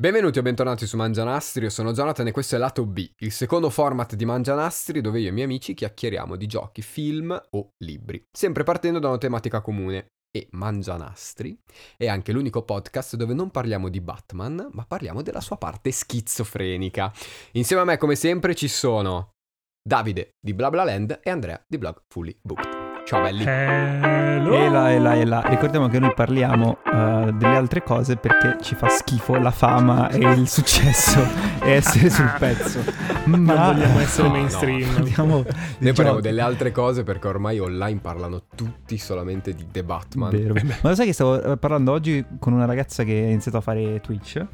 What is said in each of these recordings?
Benvenuti o bentornati su Mangianastri, io sono Jonathan e questo è Lato B, il secondo format di Mangianastri dove io e i miei amici chiacchieriamo di giochi, film o libri, sempre partendo da una tematica comune. E Mangianastri è anche l'unico podcast dove non parliamo di Batman, ma parliamo della sua parte schizofrenica. Insieme a me, come sempre, ci sono Davide di BlaBlaLand e Andrea di Blog Fully Booked. Ciao belli. Hello. E là, e là, e là. Ricordiamo che noi parliamo uh, delle altre cose perché ci fa schifo la fama e il successo e essere sul pezzo. Ma non vogliamo essere no, mainstream. No, diciamo Noi parliamo delle altre cose perché ormai online parlano tutti solamente di The Batman. Vero. Ma lo sai che stavo eh, parlando oggi con una ragazza che ha iniziato a fare Twitch?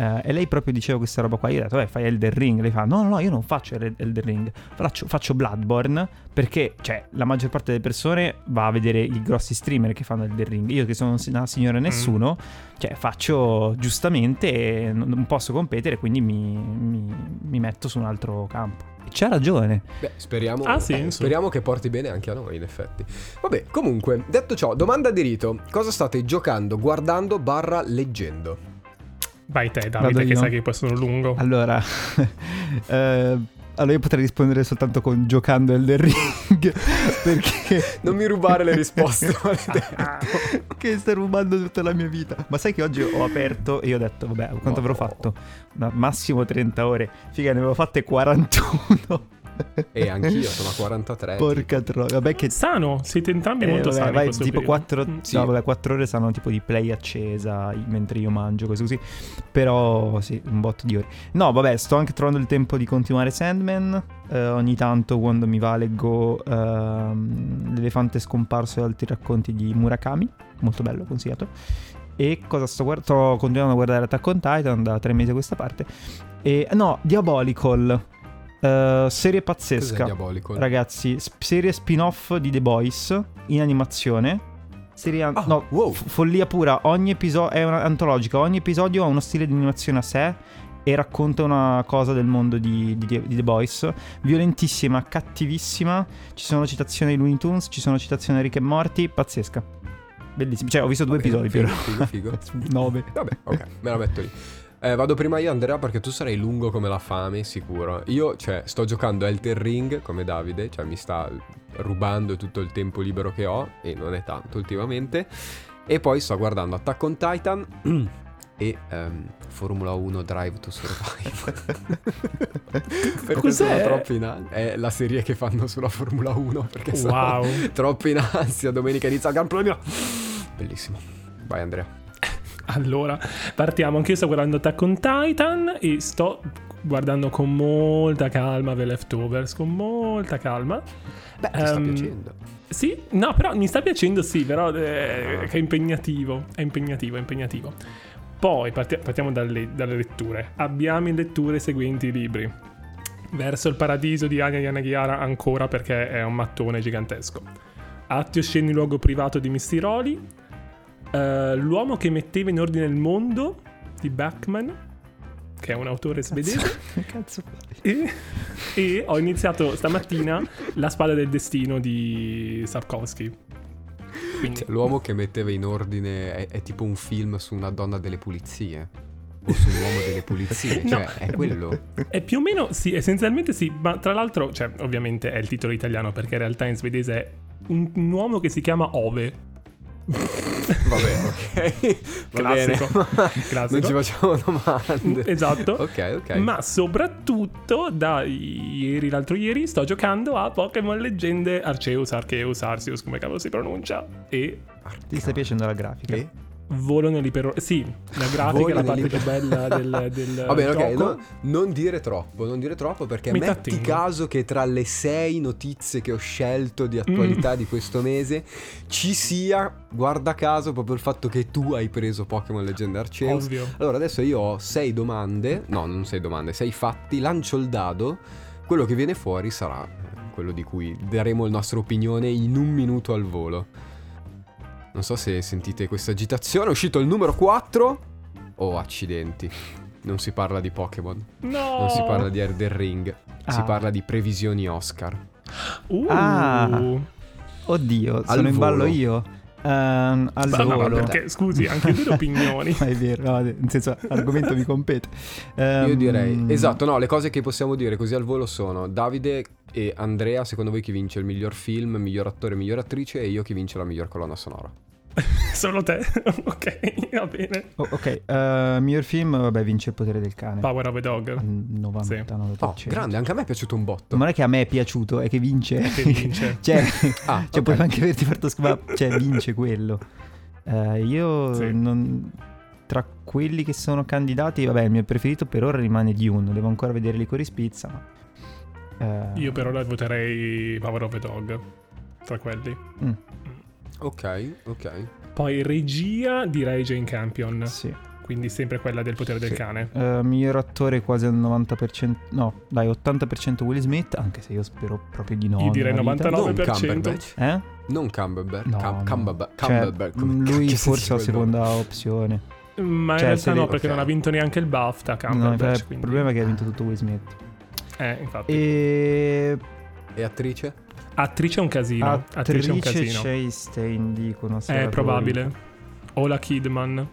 Uh, e lei proprio diceva questa roba qua. Io ho detto, beh, fai Elden Ring. Lei fa, no, no, no, io non faccio Elden Ring. Faccio, faccio Bloodborne perché, cioè, la maggior parte delle persone va a vedere i grossi streamer che fanno Elden Ring. Io che sono una signora nessuno, mm. cioè, faccio giustamente e non posso competere, quindi mi, mi, mi metto su un altro campo. E c'ha ragione. Beh, speriamo, Ah, sì, eh, speriamo che porti bene anche a noi, in effetti. Vabbè, comunque, detto ciò, domanda di rito. Cosa state giocando, guardando, barra, leggendo? Vai te, Vado Davide, che io? sai che poi sono lungo. Allora, eh, allora io potrei rispondere soltanto con giocando Elden Ring perché Non mi rubare le risposte, che stai rubando tutta la mia vita. Ma sai che oggi ho aperto e io ho detto, vabbè, quanto avrò Oh. fatto? Ma massimo 30 ore. Figa, ne avevo fatte 41. E anch'io sono a 43. Porca troia. Vabbè che Sano, siete entrambi eh, molto vabbè, sani. vai, tipo periodo. 4, Mm. Sì. no, vabbè, 4 ore saranno tipo di play accesa mentre io mangio, così così. Però sì, un botto di ore. No, vabbè, sto anche trovando il tempo di continuare Sandman. Eh, ogni tanto quando mi va leggo ehm, L'elefante scomparso e altri racconti di Murakami. Molto bello, consigliato. E cosa sto guardando? Sto continuando a guardare Attack on Titan da tre mesi a questa parte. E no, Diabolical. Eh, serie pazzesca. Ragazzi, sp- serie spin-off di The Boys in animazione. Serie an- Ah, no, wow. f- follia pura. Ogni episodio è una- antologica. Ogni episodio ha uno stile di animazione a sé e racconta una cosa del mondo di, di- di The Boys. Violentissima, cattivissima. Ci sono citazioni di Looney Tunes, ci sono citazioni di Rick e Morty. Pazzesca. Bellissima. Cioè, ho visto due Ok, episodi figo, però. figo, figo. Nove. Vabbè, ok, me la metto lì. Eh, vado prima io, Andrea, perché tu sarai lungo come la fame, sicuro. Io, cioè, sto giocando Elden Ring come Davide, cioè mi sta rubando tutto il tempo libero che ho, e non è tanto ultimamente. E poi sto guardando Attack on Titan e ehm, Formula 1 Drive to Survive. perché sono troppo in ansia. È la serie che fanno sulla Formula 1, perché sono Wow. troppo in ansia. Domenica inizia il Gran Premio. Bellissimo. Vai, Andrea. Allora, partiamo. Anche io sto guardando Attack on Titan e sto guardando con molta calma The Leftovers, con molta calma. Beh, ti sta Ehm, piacendo. Sì, no, però mi sta piacendo, sì, però eh, che è impegnativo, è impegnativo, è impegnativo. Poi parti- partiamo dalle, dalle letture. Abbiamo in letture i seguenti libri. Verso il paradiso di Anya Yanagihara ancora perché è un mattone gigantesco. Atti osceni luogo privato di Mistiroli. Eh, L'uomo che metteva in ordine il mondo di Bachman, che è un autore svedese. Cazzo. E, e ho iniziato stamattina La spada del destino di Sapkowski. Quindi, Cioè, l'uomo che metteva in ordine è, è tipo un film su una donna delle pulizie. O su un uomo delle pulizie. No. Cioè, è quello. è più o meno, sì, essenzialmente sì, ma tra l'altro, cioè, ovviamente è il titolo italiano perché in realtà in svedese è un, un uomo che si chiama Ove. Vabbè, ok. Va Classico. bene. Classico. Non ci facciamo domande. Esatto. Ok, ok. Ma soprattutto da ieri, l'altro ieri, sto giocando a Pokémon Leggende Arceus, Arceus, Arceus, come cavolo si pronuncia. E Ti sta piacendo la grafica? E? Volo nell'iper... Sì, la grafica è la parte più bella del, del Va bene, ok, no- non dire troppo, non dire troppo perché Mi metti trattengo. caso che tra le sei notizie che ho scelto di Mm. attualità di questo mese ci sia, guarda caso, proprio il fatto che tu hai preso Pokémon Legenda Arceus. Ovvio. Allora, adesso io ho sei domande, no, non sei domande, sei fatti, lancio il dado, quello che viene fuori sarà quello di cui daremo la nostra opinione in un minuto al volo. Non so se sentite questa agitazione, è uscito il numero 4. Oh, accidenti. Non si parla di Pokémon, No! non si parla di Elden Ring, si Ah. parla di previsioni Oscar. Uh. Ah. Oddio, Al sono in ballo volo. io. Ehm, al Ma no, volo. perché, scusi, anche delle opinioni. Ma è vero, no, nel senso, l'argomento mi compete. Io Ehm, direi, esatto, no, le cose che possiamo dire così al volo sono Davide e Andrea, secondo voi chi vince il miglior film, miglior attore, miglior attrice e io chi vince la miglior colonna sonora. Solo te. ok, va bene. oh, ok, eh, miglior film, vabbè, vince il potere del cane. Power of a Dog. Al 99%. Oh, grande, anche a me è piaciuto un botto. Non è che a me è piaciuto, è che vince. Che vince. cioè, Ah, cioè ok. puoi anche averti fatto scoprire, cioè vince quello. Eh, io Sì. non... Tra quelli che sono candidati, vabbè, il mio preferito per ora rimane Dune. Devo ancora vedere Licorice Pizza, ma... eh, Io per ora voterei Power of a Dog. Tra quelli. mm, Ok, ok. Poi regia direi Jane Campion. sì. Quindi sempre quella del potere del Sì. cane. Eh, miglior attore quasi al 90%, no, dai, 80% Will Smith, anche se io spero proprio di no. Io direi nella vita. 99. Non 9%. Cumberbatch. Eh? Non Cumberbatch. No, Cam- no. Cumberbatch. Cioè, Cumberbatch, come mm, lui forse la quel nome? seconda opzione. Ma in Cioè, realtà se no, perché ok. non ha vinto neanche il BAFTA No, Cumberbatch. il quindi- problema è che ha vinto tutto Will Smith. Eh, infatti. E E attrice? Attrice è un casino. Attrice è un attrice casino. Chastain dicono. È probabile. O la Kidman.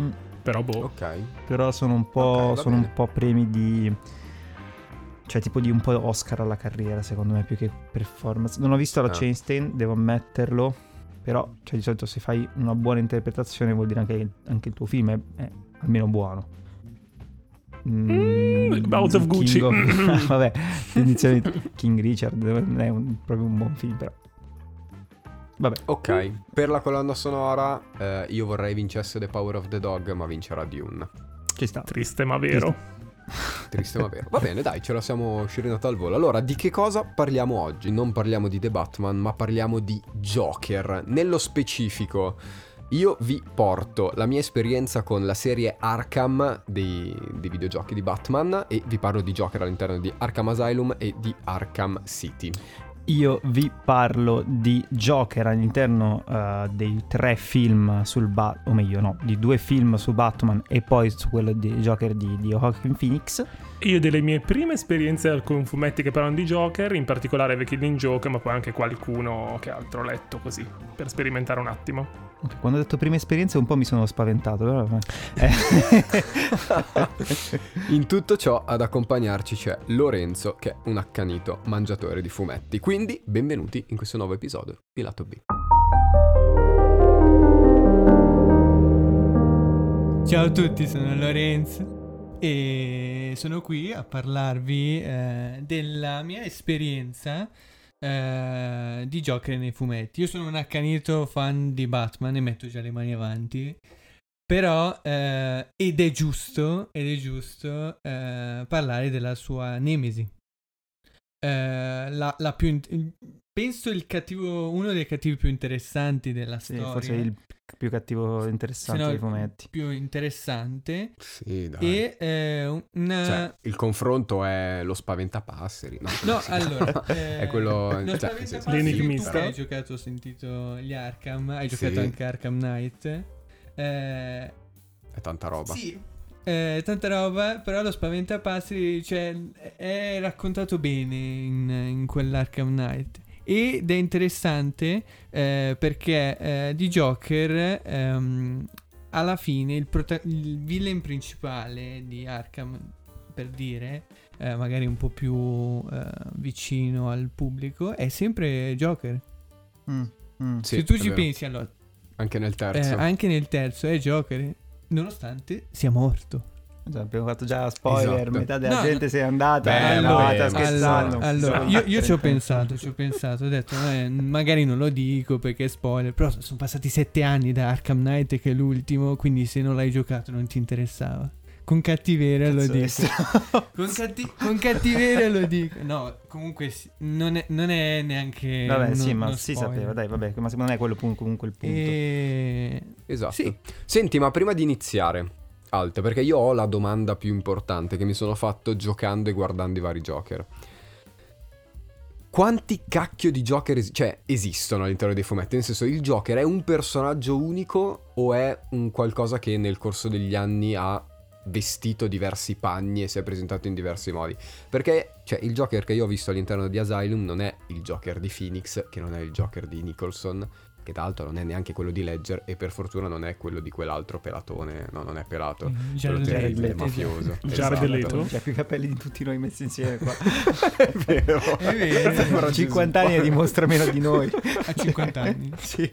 Mm. Però boh. Ok. Però sono un po', Ok, va sono un po' premi di... Cioè tipo di un po' Oscar alla carriera secondo me più che performance. Non ho visto la Ah. Chastain, devo ammetterlo. Però cioè, di solito se fai una buona interpretazione vuol dire anche che anche il tuo film è, è almeno buono. Mm, House of Gucci. King of- Vabbè, tendenzialmente King Richard non è un- proprio un buon film però. Vabbè. Ok, per la colonna sonora eh, io vorrei vincesse The Power of the Dog, ma vincerà Dune. Ci sta. Triste ma vero. Triste ma vero. Va bene, dai, ce la siamo scirinata al volo. Allora, di che cosa parliamo oggi? Non parliamo di The Batman, ma parliamo di Joker. Nello specifico, io vi porto la mia esperienza con la serie Arkham dei, dei videogiochi di Batman e vi parlo di Joker all'interno di Arkham Asylum e di Arkham City. Io vi parlo di Joker all'interno eh, dei tre film sul Batman, o meglio no, di due film su Batman e poi su quello di Joker di, di Joaquin Phoenix. Io delle mie prime esperienze con fumetti che parlano di Joker, in particolare The Killing Joke, ma poi anche qualcuno che altro ho letto così, per sperimentare un attimo. Quando ho detto prime esperienze un po' mi sono spaventato, però... eh. In tutto ciò ad accompagnarci c'è Lorenzo che è un accanito mangiatore di fumetti. Quindi benvenuti in questo nuovo episodio di Lato B. Ciao a tutti, sono Lorenzo e sono qui a parlarvi eh, della mia esperienza eh, di Joker nei fumetti. Io sono un accanito fan di Batman e metto già le mani avanti. Però, eh, ed è giusto, ed è giusto eh, parlare della sua nemesi. Eh, la, la più penso il cattivo, uno dei cattivi più interessanti della Sì, storia. forse il più cattivo interessante no, dei fumetti. più interessante Sì, dai. e eh, una Cioè, il confronto è lo spaventapasseri. No, no sì. allora eh, è quello... lo cioè, L'enigmista. tu che hai giocato ho sentito gli Arkham hai Sì. giocato anche Arkham Knight eh, È tanta roba. sì eh, tanta roba però lo spaventapasseri cioè, è raccontato bene in, in quell'Arkham Knight ed è interessante eh, perché eh, di Joker ehm, alla fine il, prota- il villain principale di Arkham per dire eh, magari un po' più eh, vicino al pubblico è sempre Joker Mm, mm. Sì, se tu è ci vero. pensi allora Anche nel eh, terzo. anche nel terzo è Joker nonostante sia morto Già, abbiamo fatto già spoiler, Esatto. metà della No, gente no. se è andata, Beh, è andata, scherzando. Allora, Sì, io, io ci ho pensato, ci ho pensato, ho detto, eh, magari non lo dico perché è spoiler, però sono passati sette anni da Arkham Knight che è l'ultimo, quindi se non l'hai giocato non ti interessava. Con cattiveria lo dico. Con, catti- con cattiveria lo dico. No, comunque sì, non, è, non è neanche... Vabbè, uno- sì, ma si spoiler. sapeva, dai, vabbè, ma secondo me è quello comunque il punto. E... Esatto. Sì. Senti, ma prima di iniziare, Alt, perché io ho la domanda più importante che mi sono fatto giocando e guardando i vari Joker. Quanti cacchio di Joker es- cioè, esistono all'interno dei fumetti? Nel senso, il Joker è un personaggio unico o è un qualcosa che nel corso degli anni ha vestito diversi panni e si è presentato in diversi modi? Perché, cioè, il Joker che io ho visto all'interno di Asylum non è il Joker di Phoenix, che non è il Joker di Nicholson, che tra l'altro non è neanche quello di Ledger e per fortuna non è quello di quell'altro pelatone, no, non è pelato, Mm, quello Jared terribile, Leto. mafioso. Jared esatto. Leto? C'ha più capelli di tutti noi messi insieme qua. è vero. È vero. Sembra 50 anni e dimostra meno di noi. A 50 anni. sì.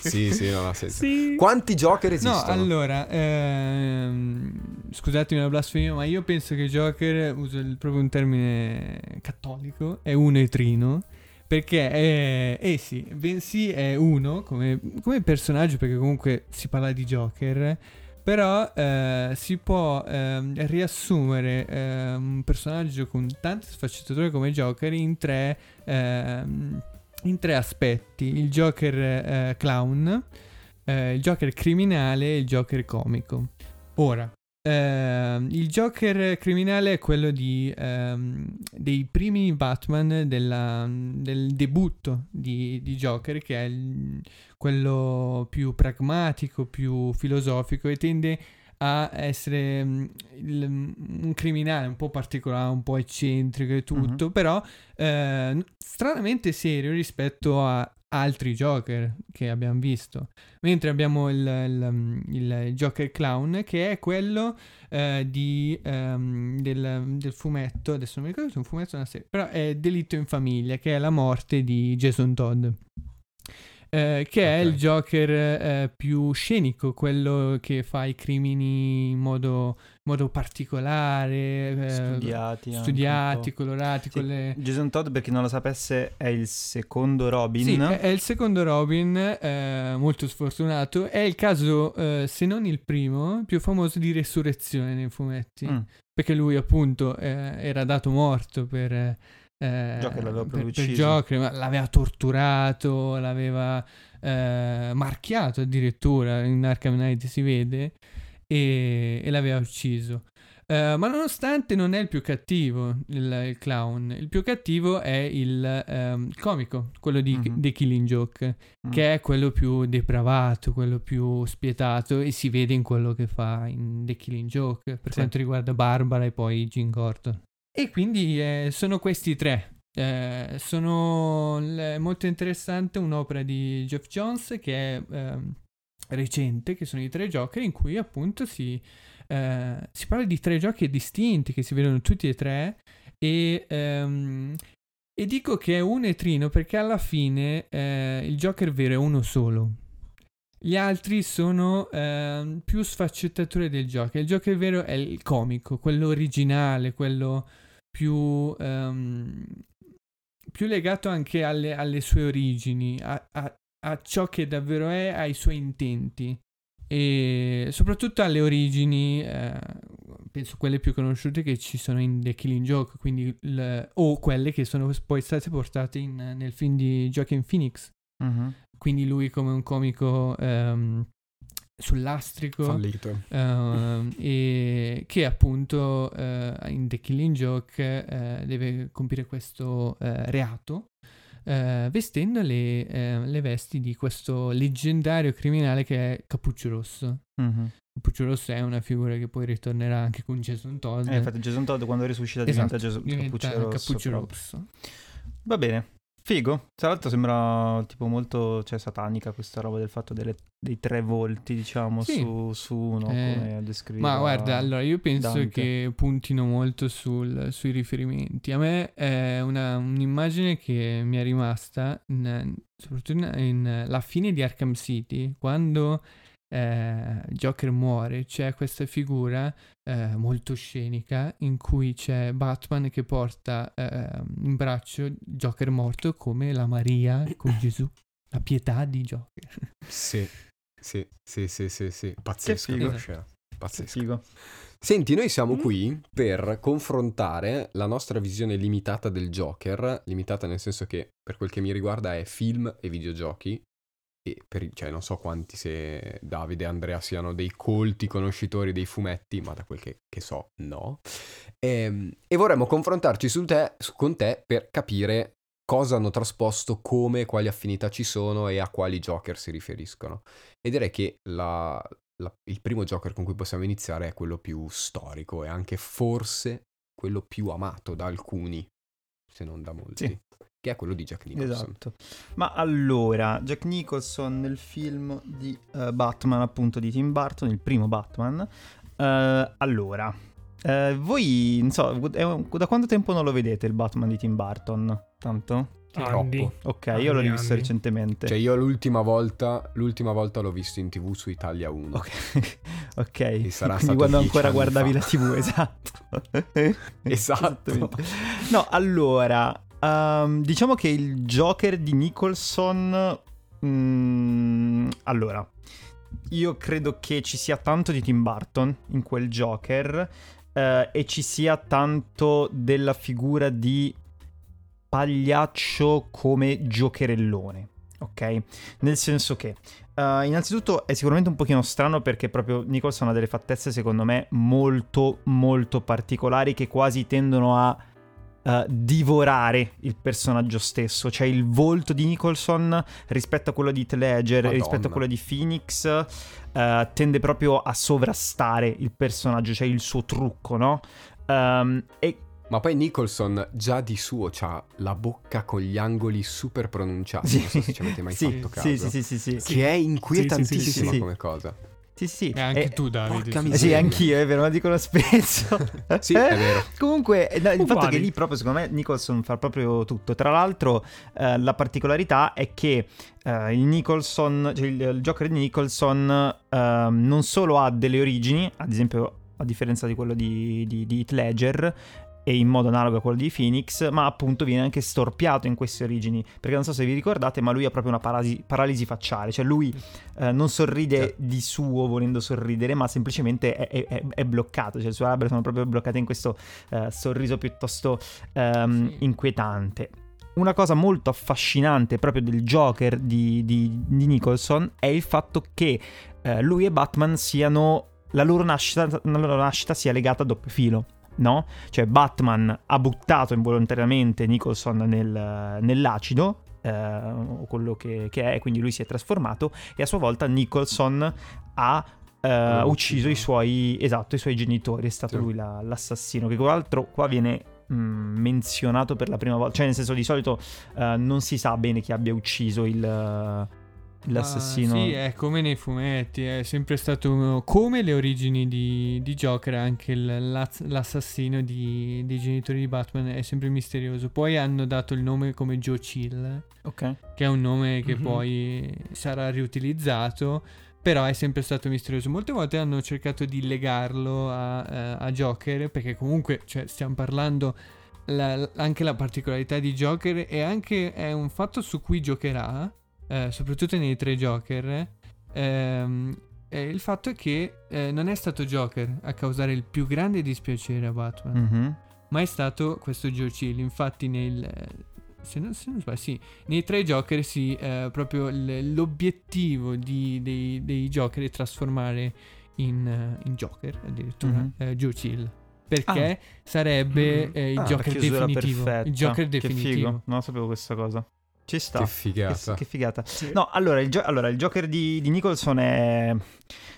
Sì, sì, non ha senso. Sì. Quanti Joker No, esistono? allora, ehm, scusatemi la blasfemia, ma io penso che Joker, uso il- proprio un termine cattolico, è uno e trino. Perché eh sì, bensì è uno come, come personaggio, perché comunque si parla di Joker, però eh, si può ehm, riassumere ehm, un personaggio con tante sfaccettature come Joker in tre, ehm, in tre aspetti. Il Joker eh, clown, eh, il Joker criminale e il Joker comico. Ora, ehm, il Joker criminale è quello di, ehm, dei primi Batman della- del debutto di, di Joker, che è il- quello più pragmatico, più filosofico e tende a essere mm, il- un criminale un po' particolare, un po' eccentrico e tutto, però eh, stranamente serio rispetto a altri Joker che abbiamo visto. Mentre abbiamo il, il- il Joker Clown che è quello eh, di, ehm, del, del fumetto, adesso non mi ricordo se è un fumetto o una serie, però è Delitto in famiglia, che è la morte di Jason Todd. Eh, che è Ok. il Joker eh, più scenico, quello che fa i crimini in modo, modo particolare, eh, Studiati. studiati, colorati, Sì, le... Jason Todd, per chi non lo sapesse, è il secondo Robin. Sì, è, è il secondo Robin, eh, molto sfortunato. È il caso, se non il primo, più famoso di resurrezione nei fumetti. Mm. Perché lui, appunto, era dato morto per. Eh, Joker l'aveva per, proprio per ucciso. Joker, l'aveva torturato, l'aveva eh, marchiato addirittura. In Arkham Knight si vede. E, e l'aveva ucciso. Eh, ma nonostante non è il più cattivo il, il clown, il più cattivo è il ehm, comico, quello di Mhm. The Killing Joke, Mm. che è quello più depravato, quello più spietato e si vede in quello che fa in The Killing Joke per Sì. quanto riguarda Barbara e poi Jim Gordon. E quindi eh, sono questi tre. Eh, sono l- molto interessante un'opera di Jeff Jones che è ehm, recente, che sono i tre Joker in cui appunto si, eh, si parla di tre giochi distinti che si vedono tutti e tre e, ehm, e dico che è uno e trino perché alla fine eh, il Joker vero è uno solo. Gli altri sono ehm, più sfaccettature del Joker. Il Joker vero è il comico, quello originale, quello più, ehm, più legato anche alle, alle sue origini, a, a- a ciò che davvero è, ai suoi intenti e soprattutto alle origini, eh, penso quelle più conosciute che ci sono in The Killing Joke, quindi il- o quelle che sono poi state portate in- nel film di Joaquin Phoenix. Mhm. Quindi lui come un comico ehm, sull'astrico Fallito. ehm, e che appunto eh, in The Killing Joke eh, deve compiere questo eh, reato vestendo le, le vesti di questo leggendario criminale che è Cappuccio Rosso. Mhm. Cappuccio Rosso è una figura che poi ritornerà anche con Jason Todd. Eh, infatti Jason Todd quando risuscita Esatto, diventa Jason diventa Cappuccio Rosso. Cappuccio. Rosso. Va bene. Figo. Tra l'altro sembra tipo molto cioè, satanica questa roba del fatto delle- dei tre volti, diciamo, Sì. su, su uno, Eh, come descriveva Ma guarda, allora io penso Dante. che puntino molto sul- sui riferimenti. A me è una- un'immagine che mi è rimasta, in- soprattutto in, in la fine di Arkham City, quando eh, Joker muore, c'è questa figura eh, molto scenica in cui c'è Batman che porta eh, in braccio Joker morto come la Maria con Gesù, la pietà di Joker. Sì, sì, sì, sì, sì, sì. Pazzesco. figo. quella scena. Pazzesco. Figo. Senti, noi siamo Mm. qui per confrontare la nostra visione limitata del Joker, limitata nel senso che per quel che mi riguarda è film e videogiochi, e per, cioè non so quanti se Davide e Andrea siano dei colti conoscitori dei fumetti, ma da quel che, che so no. Ehm, E, vorremmo confrontarci su te, su- con te per capire cosa hanno trasposto, come, quali affinità ci sono e a quali Joker si riferiscono. E direi che la- la- il primo Joker con cui possiamo iniziare è quello più storico e anche forse quello più amato da alcuni, se non da molti. Sì. Che è quello di Jack Nicholson. Esatto. Ma allora, Jack Nicholson nel film di eh, Batman, appunto di Tim Burton, il primo Batman. Eh, allora, eh, voi, non so, è un- da quanto tempo non lo vedete il Batman di Tim Burton? Tanto? Anni. Troppo. Ok, Anni, io l'ho rivisto anni. recentemente. Cioè io l'ultima volta, l'ultima volta l'ho visto in tv su Italia 1. Ok, ok. Sarà Quindi quando ancora guardavi fa. la TV, esatto. Esatto. No, allora, ehm, diciamo che il Joker di Nicholson... mm, allora, io credo che ci sia tanto di Tim Burton in quel Joker eh, e ci sia tanto della figura di pagliaccio come giocherellone, ok? Nel senso che, eh, innanzitutto è sicuramente un pochino strano perché proprio Nicholson ha delle fattezze secondo me molto molto particolari che quasi tendono a eh, divorare il personaggio stesso, cioè il volto di Nicholson rispetto a quello di Madonna. rispetto a quello di Phoenix, eh, tende proprio a sovrastare il personaggio, cioè il suo trucco, no? Ehm, e Ma poi Nicholson già di suo ha la bocca con gli angoli super pronunciati, Sì. non so se ci avete mai sì, fatto caso. sì, sì, sì, sì, sì. Che è inquietantissima Sì, sì, sì, sì. come cosa. Sì, sì. E anche Eh, tu, Davide. porca sì. Eh miseria. sì, anch'io, è vero, lo dicono spesso. Sì, è vero. Comunque, no, il fatto che lì proprio, secondo me, Nicholson fa proprio tutto. Tra l'altro, eh, la particolarità è che eh, il Nicholson, cioè il, il Joker di Nicholson, eh, non solo ha delle origini, ad esempio, a differenza di quello di, di, di Heath Ledger, e in modo analogo a quello di Phoenix, ma appunto viene anche storpiato in queste origini. Perché non so se vi ricordate, ma lui ha proprio una parasi- paralisi facciale, cioè lui eh, non sorride di suo volendo sorridere, ma semplicemente è, è- è- è bloccato, cioè le sue labbra sono proprio bloccate in questo eh, sorriso piuttosto ehm, Sì. inquietante. Una cosa molto affascinante proprio del Joker di, di- di Nicholson è il fatto che eh, lui e Batman siano. La loro, nascita, la loro nascita sia legata a doppio filo. No? Cioè Batman ha buttato involontariamente Nicholson nel- nell'acido, eh, o quello che, che è, quindi lui si è trasformato, e a sua volta Nicholson ha eh, ucciso. i suoi, esatto, i suoi genitori, è stato Sì. lui la- l'assassino, che tra l'altro qua viene mm, menzionato per la prima volta, cioè nel senso di solito eh, non si sa bene chi abbia ucciso il, l'assassino. Ah, sì, è come nei fumetti, è sempre stato uno- come le origini di, di Joker, anche l'assassino di- dei genitori di Batman è sempre misterioso. Poi hanno dato il nome come Joe Chill, Ok. che è un nome che Mhm. poi sarà riutilizzato. Però è sempre stato misterioso. Molte volte hanno cercato di legarlo a, eh, a Joker, perché comunque cioè, stiamo parlando la- anche la particolarità di Joker e anche è un fatto su cui giocherà, eh, soprattutto nei tre Joker. ehm, il fatto è che eh, non è stato Joker a causare il più grande dispiacere a Batman, Mhm. ma è stato questo Joe Chill. Infatti, nel, se, non, se non sbaglio, sì, nei tre Joker, sì, eh, proprio l- l'obiettivo di- dei, dei Joker è trasformare in, eh, in Joker addirittura Mhm. eh, Joe Chill. Perché sarebbe Mm. eh, il Ah, Joker chiusura definitivo. perfetta. Il Joker definitivo. non sapevo questa cosa. Ci sta. Che Che, figata. che figata. Sì. No, allora il, gio- allora, il Joker di, di Nicholson è.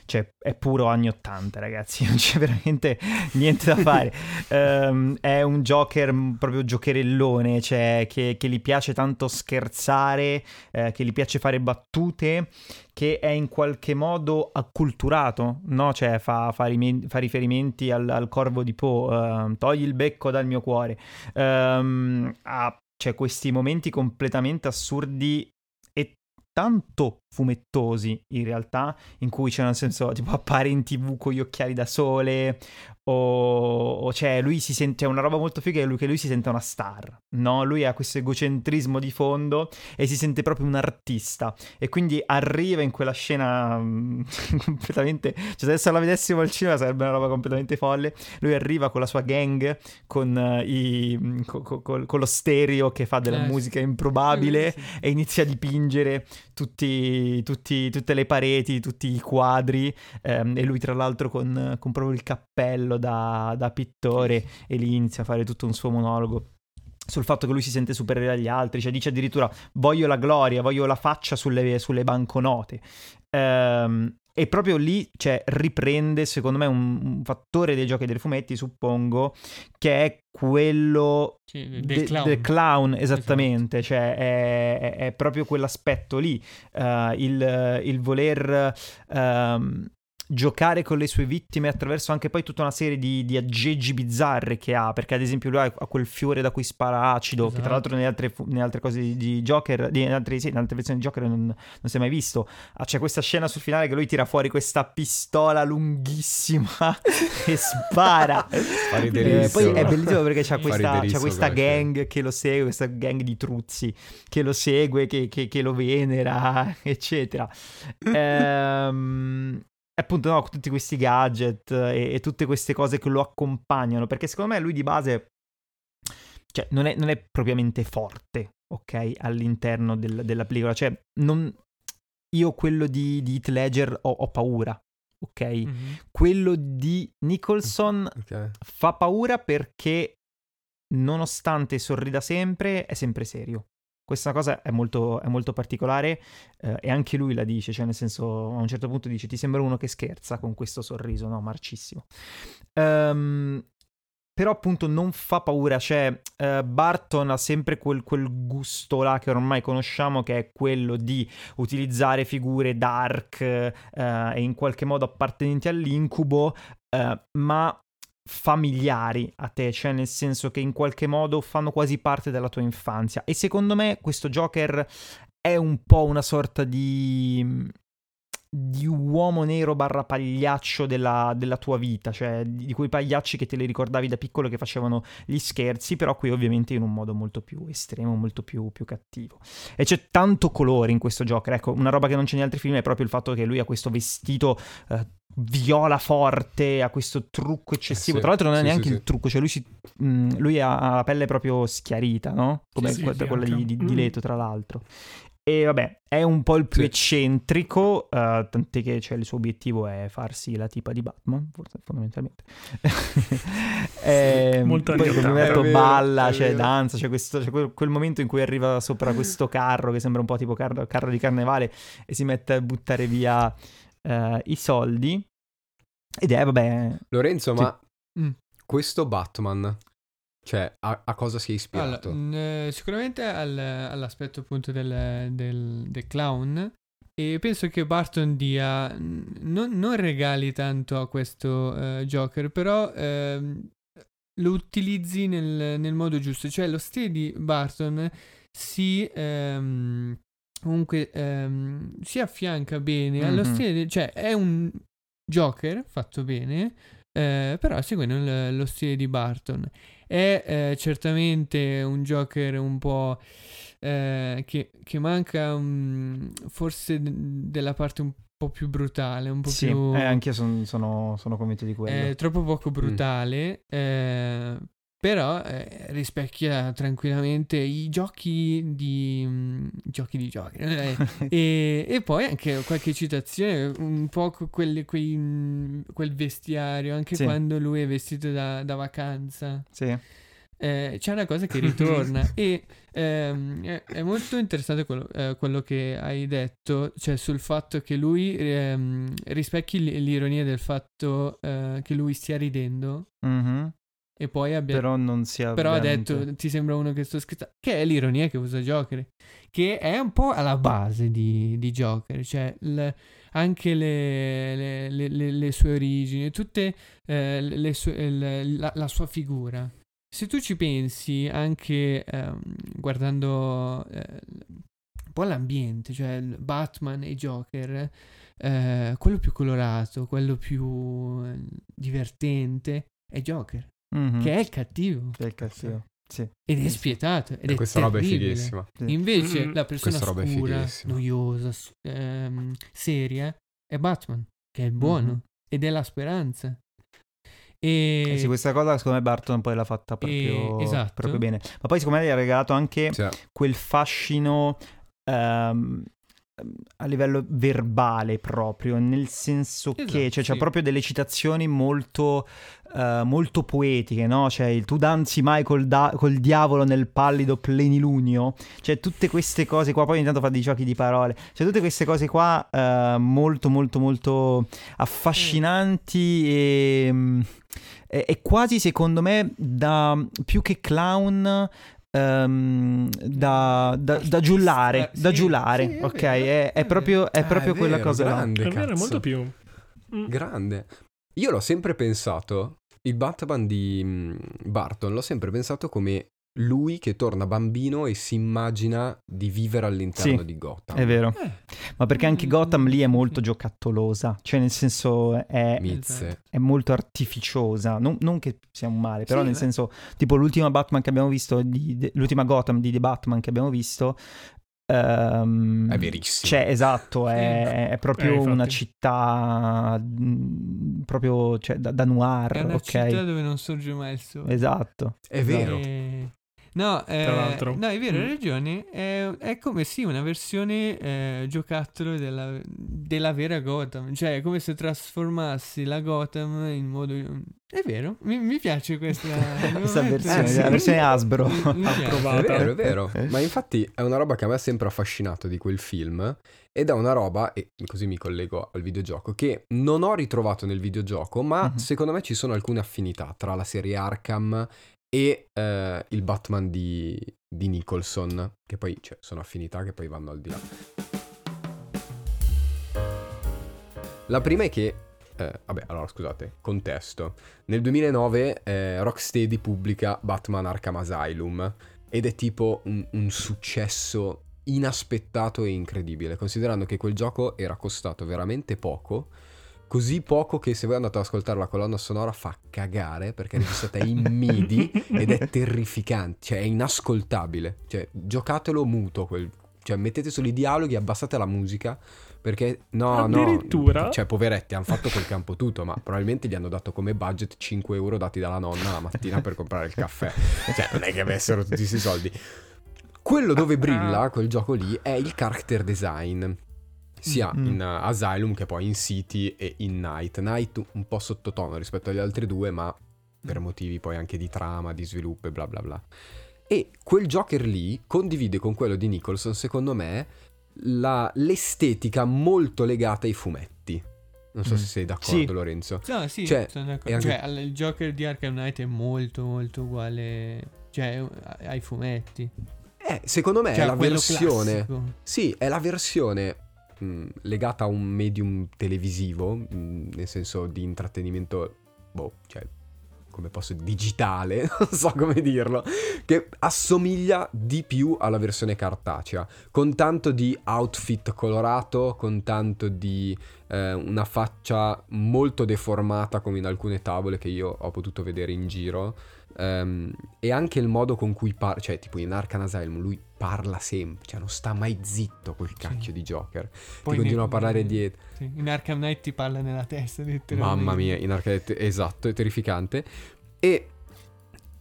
Cioè, è puro anni 80, ragazzi. Non c'è veramente niente da fare. Ehm, è un Joker mm, proprio giocherellone, cioè che, che gli piace tanto scherzare, eh, che gli piace fare battute, che è in qualche modo acculturato, no? Cioè, fa, fa, rime- fa riferimenti al, al corvo di Poe. ehm, togli il becco dal mio cuore. Ehm, ha cioè, questi momenti completamente assurdi e tanto fumettosi in realtà, in cui c'è nel senso tipo appare in tv con gli occhiali da sole o, cioè lui si sente è una roba molto figa è lui, che lui si sente una star, no? Lui ha questo egocentrismo di fondo e si sente proprio un artista e quindi arriva in quella scena mm, completamente, cioè se adesso la vedessimo al cinema sarebbe una roba completamente folle, lui arriva con la sua gang con, eh, i, co- co- col- con lo stereo che fa della Eh, musica improbabile Eh, sì. e inizia a dipingere tutti, tutti- tutte le pareti, tutti i quadri ehm, e lui tra l'altro con, con proprio il cappello da, da pittore e lì inizia a fare tutto un suo monologo sul fatto che lui si sente superiore agli altri, cioè dice addirittura voglio la gloria, voglio la faccia sulle, sulle banconote. Ehm, e proprio lì cioè, riprende, secondo me, un, un fattore dei giochi dei fumetti, suppongo, che è quello Sì, del de- clown. del clown, esattamente, cioè è, è- è proprio quell'aspetto lì, eh, il, il voler ehm, giocare con le sue vittime attraverso anche poi tutta una serie di, di aggeggi bizzarri che ha, perché ad esempio lui ha, ha quel fiore da cui spara acido, che tra Esatto. l'altro nelle altre, nelle altre cose di, di Joker, di, in altre, sì, in altre versioni di Joker non, non si è mai visto. Ah, c'è questa scena sul finale che lui tira fuori questa pistola lunghissima e spara. Fa Eh, poi è bellissimo perché c'ha Fa questa, c'ha questa gang che lo segue, questa gang di truzzi che lo segue, che, che- che lo venera, eccetera. Ehm, e appunto, no, tutti questi gadget e, e tutte queste cose che lo accompagnano, perché secondo me lui di base cioè, non, è, non è propriamente forte, ok, all'interno del- della pellicola. Cioè, non- io quello di, di Heath Ledger ho, ho paura, ok? Mhm. Quello di Nicholson Ok. fa paura perché nonostante sorrida sempre, è sempre serio. Questa cosa è molto, è molto particolare eh, e anche lui la dice, cioè nel senso a un certo punto dice ti sembra uno che scherza con questo sorriso, no, marcissimo. Ehm, però appunto non fa paura, cioè eh, Barton ha sempre quel, quel gusto là che ormai conosciamo che è quello di utilizzare figure dark eh, e in qualche modo appartenenti all'incubo, eh, ma familiari a te, cioè nel senso che in qualche modo fanno quasi parte della tua infanzia. E secondo me questo Joker è un po' una sorta di di uomo nero barra pagliaccio della, della tua vita, cioè di, quei pagliacci che te li ricordavi da piccolo che facevano gli scherzi, però qui ovviamente in un modo molto più estremo, molto più, più cattivo. E c'è tanto colore in questo Joker, ecco, una roba che non c'è negli altri film è proprio il fatto che lui ha questo vestito eh, viola forte, ha questo trucco eccessivo, sì, tra l'altro non è sì, neanche sì, il sì. trucco, cioè lui, si, mh, lui ha, ha la pelle proprio schiarita, no? Come sì, que- sì, quella di, di- di Mm. Leto, tra l'altro. E vabbè, è un po' il più Sì. eccentrico, eh, tant'è che cioè, il suo obiettivo è farsi la tipa di Batman, forse fondamentalmente. e, Molto poi come ottanta. detto balla, cioè danza, c'è, questo, c'è quel, quel momento in cui arriva sopra questo carro che sembra un po' tipo carro, carro di carnevale e si mette a buttare via eh, i soldi. Ed è, vabbè, Lorenzo, Sì. ma Mm. questo Batman, cioè, a, a cosa si è Allora, ispirato? mh, eh, sicuramente al- all'aspetto appunto del, del- del clown e penso che Barton dia non, non regali tanto a questo eh, Joker però ehm, lo utilizzi nel, nel modo giusto cioè lo stile di Barton si ehm, comunque ehm, si affianca bene allo Mhm. stile di- cioè è un Joker fatto bene eh, però seguendo il- lo stile di Barton è eh, certamente un Joker un po' eh, che, che manca mm, forse d- della parte un po' più brutale, un po' sì, più... eh, anch'io son- sono, sono convinto di quello. è troppo poco brutale, eh, però eh, rispecchia tranquillamente i giochi di... mm, giochi di giochi. eh, e, e poi anche qualche citazione, un po' quelli- quei, mm, quel vestiario, anche Sì. quando lui è vestito da, da vacanza. Sì. Eh, c'è una cosa che ritorna e ehm, è, è molto interessante quello, eh, quello che hai detto, cioè sul fatto che lui ehm, rispecchi l'ironia del fatto eh, che lui stia ridendo Mhm. E poi abbia... Però non sia Però ha detto, ti sembra uno che sto scherzando, che è l'ironia che usa Joker, che è un po' alla base di, di Joker, cioè l- anche le, le- le- le- sue origini, tutte eh, le sue- la, la sua figura. Se tu ci pensi anche ehm, guardando eh, un po' l'ambiente, cioè Batman e Joker, eh, quello più colorato, quello più eh, divertente è Joker, Mhm. che è il cattivo. Che è il cattivo. Sì. Ed è Sì, sì. spietato. Ed E è questa roba è terribile. fighissima. Sì. Invece la persona Questa scura, noiosa, ehm, seria è Batman, che è il buono Mhm. ed è la speranza. E Eh sì, questa cosa secondo me Barton poi l'ha fatta proprio, esatto. proprio bene. Ma poi secondo me gli ha regalato anche Cioè, quel fascino ehm, a livello verbale proprio, nel senso Esatto, che cioè, sì. proprio delle citazioni molto, eh, molto poetiche, no? Cioè il tu danzi mai col, da- col diavolo nel pallido plenilunio, cioè tutte queste cose qua, poi ogni tanto fa dei giochi di parole, cioè tutte queste cose qua eh, molto molto molto affascinanti mm, e, e quasi secondo me da più che clown ehm, da, da, da giullare, da sì, giullare, sì, è ok? vero, È, è è proprio, è Eh, proprio è quella vero, cosa là. grande, È vero, è cazzo. molto più. Mm. Grande. Io l'ho sempre pensato, il Batman di mm, Barton, l'ho sempre pensato come lui che torna bambino e si immagina di vivere all'interno Sì, di Gotham. È vero, Eh, ma perché anche Mm, Gotham lì è molto giocattolosa, cioè nel senso è, Mizze. è molto artificiosa, non, non che sia un male, però Sì, nel beh. senso, tipo l'ultima Batman che abbiamo visto, di- de- l'ultima Gotham di The Batman che abbiamo visto, ehm, È verissimo. Cioè, esatto, Sì. è, è proprio Eh, una città mm, proprio cioè, da, da noir, è una ok? città dove non sorge mai il sole. Esatto. È vero. Eh, No, eh, l'altro. no, è vero, hai Mm. ragione. È, è come sì, una versione eh, giocattolo della, della vera Gotham. Cioè, è come se trasformassi la Gotham in modo. È vero, mi, mi piace questa, Questa Eh, versione, sì. la versione piace. Approvata. È vero, è vero. Ma infatti è una roba che a me ha sempre affascinato di quel film. Ed è una roba, e così mi collego al videogioco, che non ho ritrovato nel videogioco, ma Mhm. secondo me ci sono alcune affinità tra la serie Arkham e eh, il Batman di, di Nicholson, che poi cioè, sono affinità che poi vanno al di là. La prima è che, eh, vabbè, allora scusate, contesto. Nel 2009 eh, Rocksteady pubblica Batman Arkham Asylum ed è tipo un, un successo inaspettato e incredibile, considerando che quel gioco era costato veramente poco, così poco che se voi andate ad ascoltare la colonna sonora fa cagare perché è registrata in MIDI ed è terrificante, cioè è inascoltabile, cioè giocatelo muto, quel- cioè mettete solo i dialoghi, abbassate la musica perché no, no, Addirittura? cioè poveretti hanno fatto quel campo tutto, ma probabilmente gli hanno dato come budget 5 euro dati dalla nonna la mattina per comprare il caffè, cioè non è che avessero tutti questi soldi. Quello dove brilla quel gioco lì è il character design. Sia Mm. in Asylum che poi in City e in Night. Night un po' sottotono rispetto agli altri due, ma per motivi poi anche di trama, di sviluppo e bla bla bla. E quel Joker lì condivide con quello di Nicholson, secondo me, la- l'estetica molto legata ai fumetti. Non so Mm. se sei d'accordo, Sì. Lorenzo. No, sì, Cioè, sono d'accordo. anche- Cioè, il Joker di Arkham Knight è molto, molto uguale. Cioè, ai fumetti. Eh, secondo me cioè, è la versione. classico. Sì, è la versione mh, legata a un medium televisivo, mh, nel senso di intrattenimento, boh, cioè, come posso digitale, non so come dirlo, che assomiglia di più alla versione cartacea, con tanto di outfit colorato, con tanto di eh, una faccia molto deformata come in alcune tavole che io ho potuto vedere in giro. ehm, e anche il modo con cui parla, cioè tipo in Arkham lui parla sempre, cioè non sta mai zitto quel cacchio di Joker. Poi ti continua a parlare dietro. sì, in Arkham Knight ti parla nella testa. Mamma mia, in Arkham esatto, è terrificante. E,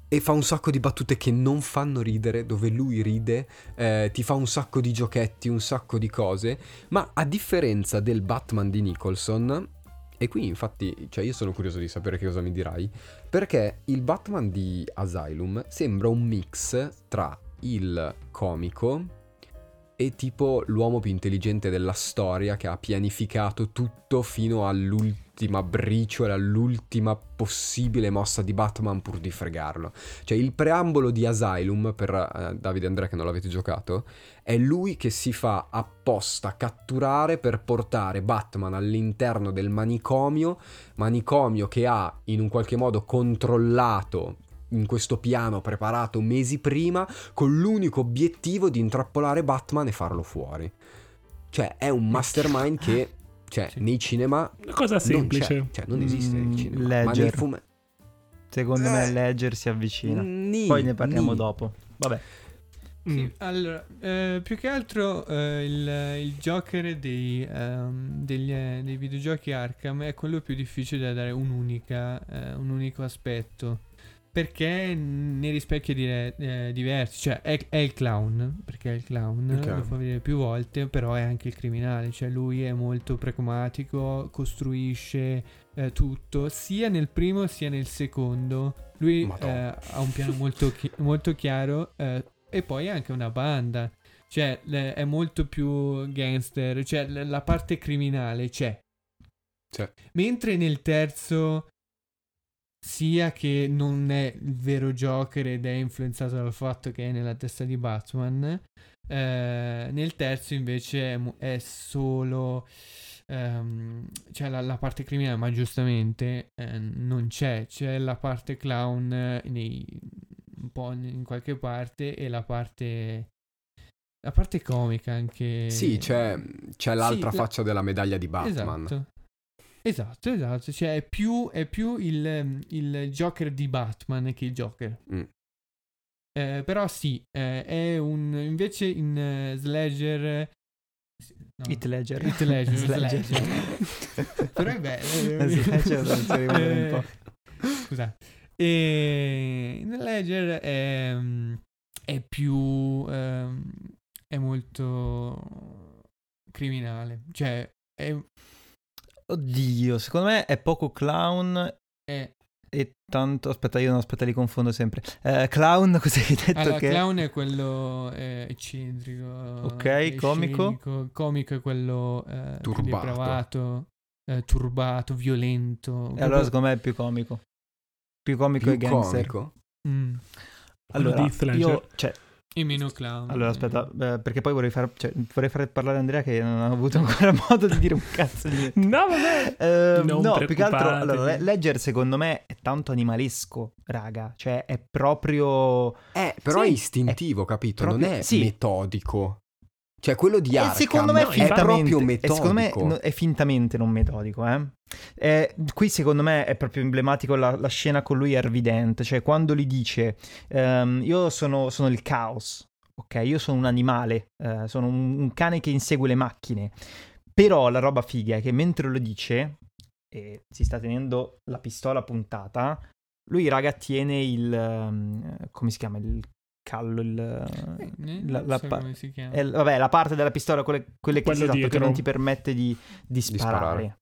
e fa un sacco di battute che non fanno ridere, dove lui ride, eh, ti fa un sacco di giochetti, un sacco di cose. Ma a differenza del Batman di Nicholson, e qui infatti, cioè io sono curioso di sapere che cosa mi dirai, perché il Batman di Asylum sembra un mix tra il comico e tipo l'uomo più intelligente della storia che ha pianificato tutto fino all'ultima briciola, all'ultima possibile mossa di Batman pur di fregarlo. Cioè il preambolo di Asylum, per eh, Davide Andrea che non l'avete giocato, è lui che si fa apposta catturare per portare Batman all'interno del manicomio, manicomio che ha in un qualche modo controllato in questo piano preparato mesi prima con l'unico obiettivo di intrappolare Batman e farlo fuori. Cioè è un mastermind che cioè, Sì. nei cinema Una cosa non semplice. c'è, cioè non esiste Mm, nel cinema, ma Ledger. nei fumetti Secondo me Eh. Ledger si avvicina. Ni, Poi ne parliamo ni. dopo. Vabbè. Mm. Sì, allora, eh, più che altro eh, il, il Joker dei, ehm, degli, eh, dei videogiochi Arkham è quello più difficile da dare un'unica, eh, un unico aspetto. Perché ne rispecchia dire- eh, diversi, cioè è, è il clown, perché è il clown, Ok. lo fa vedere più volte, però è anche il criminale, cioè lui è molto pragmatico, costruisce eh, tutto, sia nel primo sia nel secondo. Lui eh, ha un piano molto, chi- molto chiaro eh, e poi ha anche una banda, cioè le- è molto più gangster, cioè l- la parte criminale c'è. Cioè. Mentre nel terzo sia che non è il vero Joker ed è influenzato dal fatto che è nella testa di Batman, eh, nel terzo invece è, è solo ehm, c'è la, la parte criminale, ma giustamente eh, non c'è, c'è la parte clown nei- un po' in qualche parte e la parte la parte comica anche Sì, c'è, c'è l'altra Sì, la- faccia della medaglia di Batman. Esatto. Esatto, esatto. Cioè, è più, è più il, ehm, il Joker di Batman che il Joker. Mm. Eh, però sì, eh, è un... Invece in eh, Sledger... no, Hit Ledger. Heath Ledger, Sledger. Sledger. però è bello. Sledger non si rimuove un po'. Eh, Scusate. E in Ledger è, mm, è più... ehm, è molto criminale. Cioè, è... Oddio, secondo me è poco clown è e tanto... Aspetta, io non aspetta, li confondo sempre. Eh, clown, cos'hai detto Allora, che... clown è quello eh, eccentrico. Ok, eh, comico? scenico. Comico è quello eh, Turbato. depravato, eh, turbato, violento. E allora secondo me è più comico. Più comico e Più gangster. comico. Mm. Allora, io... Cioè, E meno clown. allora aspetta, eh, perché poi vorrei far, cioè, vorrei far parlare Andrea che non ha avuto ancora modo di dire un cazzo di... No, vabbè. Non no, più che altro, allora, Le- Ledger secondo me è tanto animalesco, raga, cioè è proprio... Eh, però Sì, è istintivo, capito? proprio- non è sì. metodico. Cioè, quello di Arkham secondo me è è fintamente, proprio e metodico. secondo me è fintamente non metodico, eh. Eh, qui secondo me è proprio emblematico la, la scena con lui e Harvey Dent, cioè quando gli dice ehm, io sono, sono il caos, ok? Io sono un animale, eh, sono un, un cane che insegue le macchine, però la roba figa è che mentre lo dice e si sta tenendo la pistola puntata, lui raga tiene il... ehm, come si chiama? Il callo, il... Eh, la- la so pa- come si chiama. è vabbè, la parte della pistola, quelle, quelle che, esatto, che non ti permette di, di sparare. sparare.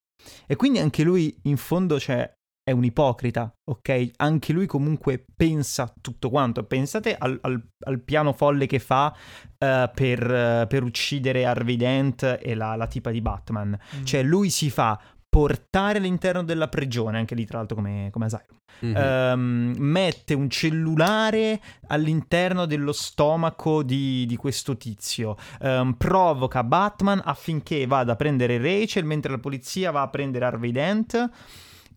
E quindi anche lui, in fondo, cioè, è un ipocrita, ok? Anche lui comunque pensa tutto quanto. Pensate al, al- al piano folle che fa eh, per, eh, per uccidere Harvey Dent e la, la tipa di Batman. Mm. Cioè, lui si fa portare all'interno della prigione, anche lì tra l'altro come, come Asylum. Mhm. Ehm, mette un cellulare all'interno dello stomaco di, di questo tizio, Ehm, provoca Batman affinché vada a prendere Rachel mentre la polizia va a prendere Harvey Dent.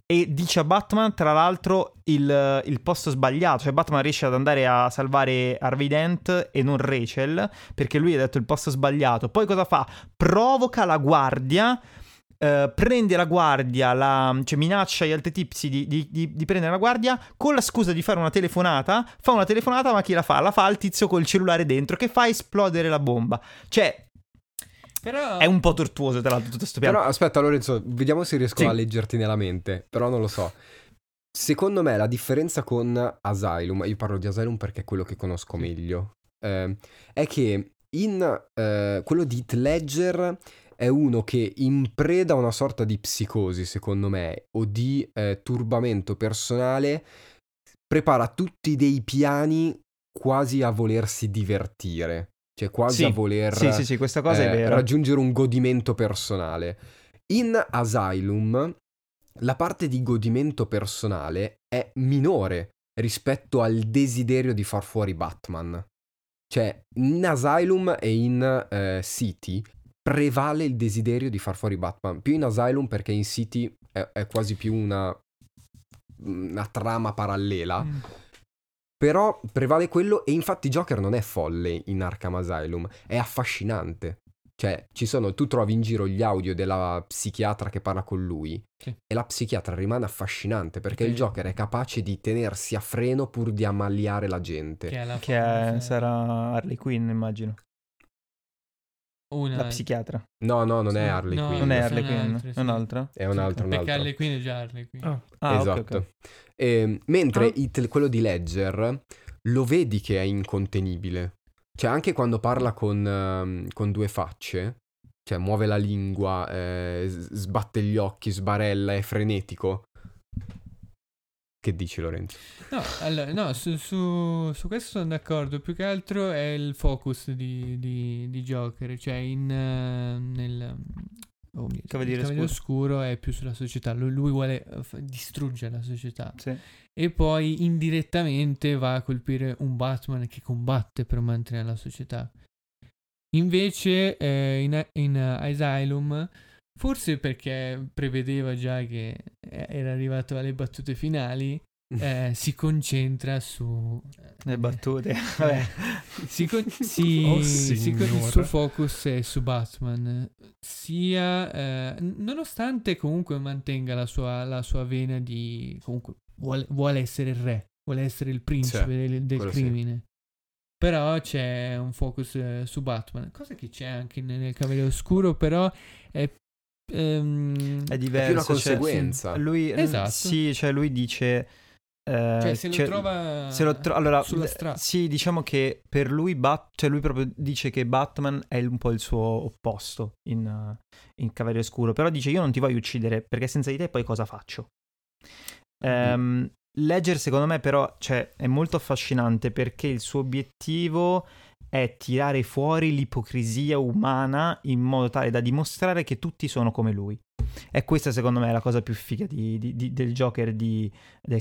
E dice a Batman, tra l'altro, il, il posto sbagliato. Cioè, Batman riesce ad andare a salvare Harvey Dent e non Rachel. Perché lui ha detto il posto sbagliato. Poi cosa fa? Provoca la guardia. Eh, prende la guardia, la- cioè minaccia gli altri tizi di, di- di- di prendere la guardia con la scusa di fare una telefonata. Fa una telefonata, ma chi la fa? La fa al tizio col cellulare dentro che fa esplodere la bomba. Cioè, Però... è un po' tortuoso, tra l'altro, tutto questo piano. Però aspetta Lorenzo, vediamo se riesco Sì. a leggerti nella mente, però non lo so. Secondo me la differenza con Asylum, io parlo di Asylum perché è quello che conosco meglio, eh, è che in eh, quello di Heath Ledger è uno che in preda a una sorta di psicosi, secondo me, o di eh, turbamento personale, prepara tutti dei piani quasi a volersi divertire, cioè quasi Sì, a voler Sì, sì, eh, raggiungere un godimento personale. In Asylum la parte di godimento personale è minore rispetto al desiderio di far fuori Batman. Cioè, in Asylum e in eh, City prevale il desiderio di far fuori Batman. Più in Asylum perché in City è, è quasi più una, una trama parallela. Mm. Però prevale quello e infatti Joker non è folle in Arkham Asylum, è affascinante. Cioè, ci sono, tu trovi in giro gli audio della psichiatra che parla con lui Sì. e la psichiatra rimane affascinante perché Sì. il Joker è capace di tenersi a freno pur di ammaliare la gente. Che, è la Che è- sarà Harley Quinn, immagino. Una... La psichiatra. No, no, non è Sì, Harley no, Quinn. Non è Harley Quinn, è sì. un'altra? È un altro, un Perché altro. Harley Quinn è già Harley Quinn. Ah, Ah, ok, esatto. ok. E, mentre Ah. Heath- quello di Ledger lo vedi che è incontenibile. Cioè, anche quando parla con, ehm, con due facce, cioè muove la lingua, eh, sbatte gli occhi, sbarella, è frenetico. Che dici, Lorenzo? No, allora, no, su, su- su questo sono d'accordo. Più che altro è il focus di, di- di Joker. Cioè, in, eh, nel oh mio Cavaliere Cavaliere Oscuro è più sulla società. Lui, lui vuole eh, fa- distruggere la società. Sì. E poi indirettamente va a colpire un Batman che combatte per mantenere la società. Invece, eh, in, in Asylum. Forse perché prevedeva già che eh, era arrivato alle battute finali, eh, si concentra su... Le battute. Eh, Vabbè. si con- si- Oh, si con- il suo focus è su Batman, sia eh, nonostante comunque mantenga la sua, la sua vena di comunque vuole, vuole essere il re, vuole essere il principe Sì, del, del quello sì. crimine. Però c'è un focus eh, su Batman, cosa che c'è anche nel, nel Cavaliere Oscuro, però è ehm, È diverso. una cioè, conseguenza. sì, lui, Esatto. Sì, cioè lui dice... eh, cioè se lo cioè, trova se lo tro- allora, sulla strada. Sì, diciamo che per lui, Bat- cioè lui proprio dice che Batman è un po' il suo opposto in, uh, in Cavaliere Oscuro. Però dice: Io non ti voglio uccidere perché senza di te poi cosa faccio? Ehm, Ledger, secondo me, però, cioè, è molto affascinante perché il suo obiettivo è tirare fuori l'ipocrisia umana in modo tale da dimostrare che tutti sono come lui. E questa, secondo me, è la cosa più figa di- di- di- del Joker del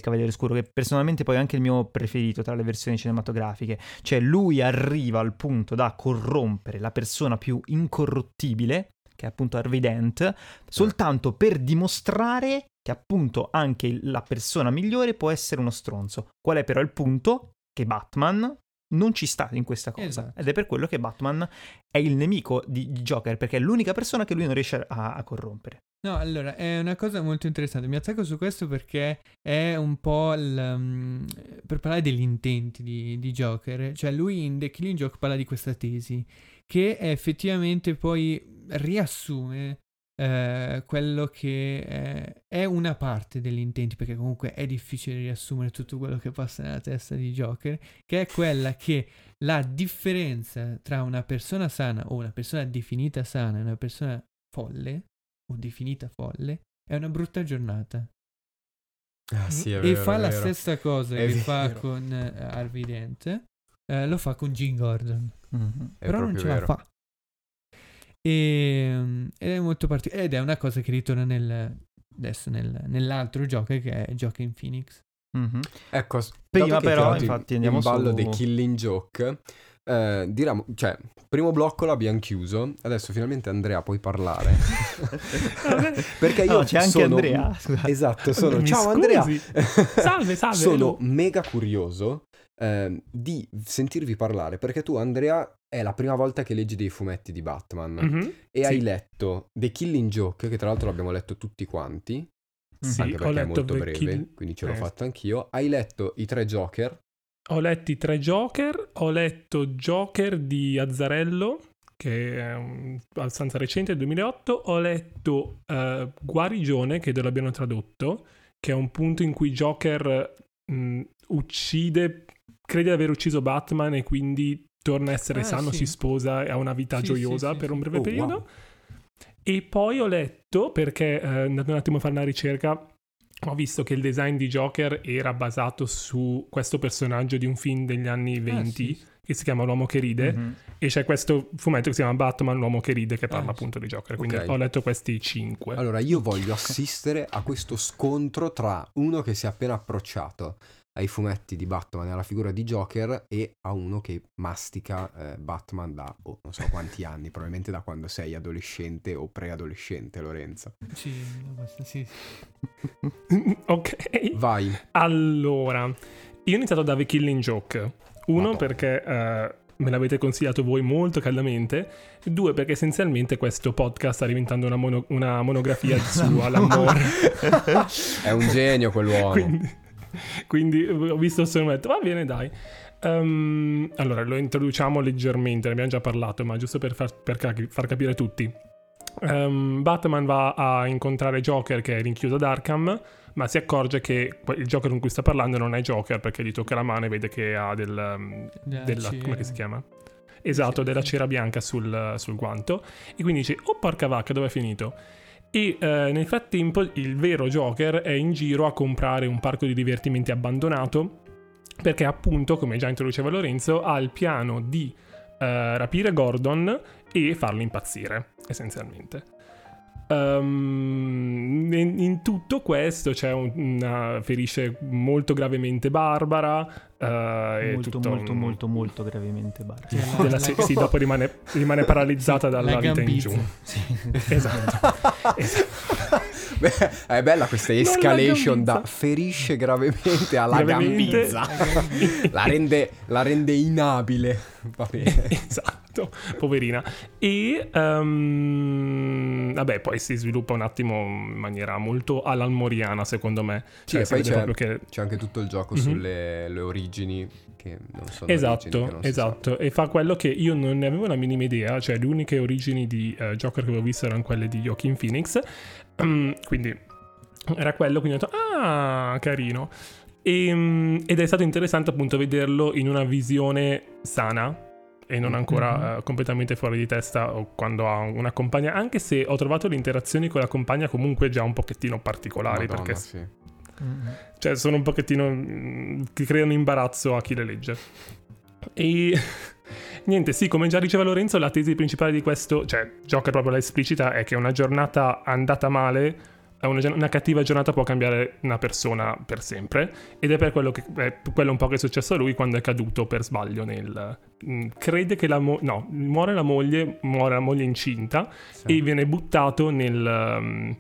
Cavaliere Oscuro, che personalmente poi è anche il mio preferito tra le versioni cinematografiche. Cioè, lui arriva al punto da corrompere la persona più incorruttibile, che è appunto Harvey Dent, soltanto per dimostrare che appunto anche la persona migliore può essere uno stronzo. Qual è però il punto? Che Batman non ci sta in questa cosa. Esatto. Ed è per quello che Batman è il nemico di Joker, perché è l'unica persona che lui non riesce a, a corrompere. No, allora, è una cosa molto interessante. Mi attacco su questo perché è un po' il, um, per parlare degli intenti di, di Joker. Cioè, lui in The Killing Joke parla di questa tesi che effettivamente poi riassume eh, quello che eh, è una parte degli intenti, perché comunque è difficile riassumere tutto quello che passa nella testa di Joker, che è quella che la differenza tra una persona sana o una persona definita sana e una persona folle o definita folle è una brutta giornata. Ah, sì, è e vero, fa la vero. stessa cosa È che vero. fa con eh, Harvey Dent, eh, lo fa con Gene Gordon. Mhm. È però non ce vero. la fa. E, ed è molto particolare. Ed è una cosa che ritorna nel, adesso nel- nell'altro gioco che è Gioca in Phoenix. Mhm. Ecco, Prima però, infatti, in- andiamo in ballo su- dei Killing Joke, eh, diremo, cioè, primo blocco l'abbiamo chiuso, adesso finalmente Andrea puoi parlare. Perché io No, c'è anche sono- Andrea. scusate. Esatto, sono... Mi Ciao scusi. Andrea! Salve, salve, Sono mega curioso ehm, di sentirvi parlare, perché tu Andrea è la prima volta che leggi dei fumetti di Batman Mhm. e Sì. hai letto The Killing Joke, che tra l'altro l'abbiamo letto tutti quanti, Sì, anche perché è molto breve, Kill- quindi ce l'ho eh. fatto anch'io. Hai letto i tre Joker, Ho letto i tre Joker, ho letto Joker di Azzarello, che è abbastanza recente, 2008, ho letto eh, Guarigione, che l'abbiano tradotto, che è un punto in cui Joker mh, uccide, crede di aver ucciso Batman e quindi torna a essere Ah, sano, sì. si sposa e ha una vita Sì, gioiosa sì, sì, per un breve Oh, periodo. wow. E poi ho letto, perché eh, andando un attimo a fare una ricerca, ho visto che il design di Joker era basato su questo personaggio di un film degli anni 20 Ah, sì. che si chiama L'uomo che ride Mhm. e c'è questo fumetto che si chiama Batman, l'uomo che ride che parla Ah, appunto di Joker. Quindi Ok. ho letto questi cinque. Allora, io voglio assistere a questo scontro tra uno che si è appena approcciato ai fumetti di Batman e alla figura di Joker e a uno che mastica eh, Batman da oh, non so quanti anni, probabilmente da quando sei adolescente o preadolescente, Lorenzo. Sì, sì. ok. Vai. Allora, io ho iniziato da The Killing Joke. Uno Madonna. perché eh, me l'avete consigliato voi molto caldamente. Due perché essenzialmente questo podcast sta diventando una, mono- una monografia su Alan Moore. È un genio quell'uomo. Quindi, Quindi ho visto il suo va bene, dai. Um, allora, lo introduciamo leggermente, ne abbiamo già parlato, ma giusto per far, per far capire tutti. Um, Batman va a incontrare Joker che è rinchiuso ad Arkham, ma si accorge che il Joker con cui sta parlando non è Joker perché gli tocca la mano e vede che ha del, um, della... come si chiama? Esatto, della cera bianca sul, sul, guanto. E quindi dice, oh porca vacca, dove è finito? E eh, nel frattempo il vero Joker è in giro a comprare un parco di divertimenti abbandonato perché appunto, come già introduceva Lorenzo, ha il piano di eh, rapire Gordon e farlo impazzire, essenzialmente. Um, in, in, tutto questo c'è un, una ferisce molto gravemente Barbara. Uh, molto, molto, un... molto, molto gravemente Barbara. Della, sì, sì, dopo rimane, rimane paralizzata dalla vita in giù. Sì. Esatto. esatto. Beh, è bella questa escalation da ferisce gravemente alla gravemente... gambizza. la, rende, la rende inabile. Va bene. esatto, poverina. E um, vabbè, poi si sviluppa un attimo in maniera molto alan secondo me. Sì, cioè, poi c'è, che... c'è, anche tutto il gioco mm-hmm. sulle origini che non sono esatto, non esatto. E fa quello che io non ne avevo la minima idea, cioè le uniche origini di uh, Joker che avevo visto erano quelle di Joaquin Phoenix. Um, quindi era quello, quindi ho detto, ah, carino. E, um, ed è stato interessante appunto vederlo in una visione sana e non ancora mm-hmm. uh, completamente fuori di testa quando ha una compagna, anche se ho trovato le interazioni con la compagna comunque già un pochettino particolari Madonna, perché sì. mm-hmm. cioè sono un pochettino mm, che creano imbarazzo a chi le legge. E niente, sì, come già diceva Lorenzo, la tesi principale di questo, cioè Joker proprio la esplicita è che una giornata andata male una, una, cattiva giornata può cambiare una persona per sempre ed è per quello, che, è quello un po' che è successo a lui quando è caduto per sbaglio nel... Mh, mm, crede che la moglie... no, muore la moglie, muore la moglie incinta sì. e viene buttato nel... Um,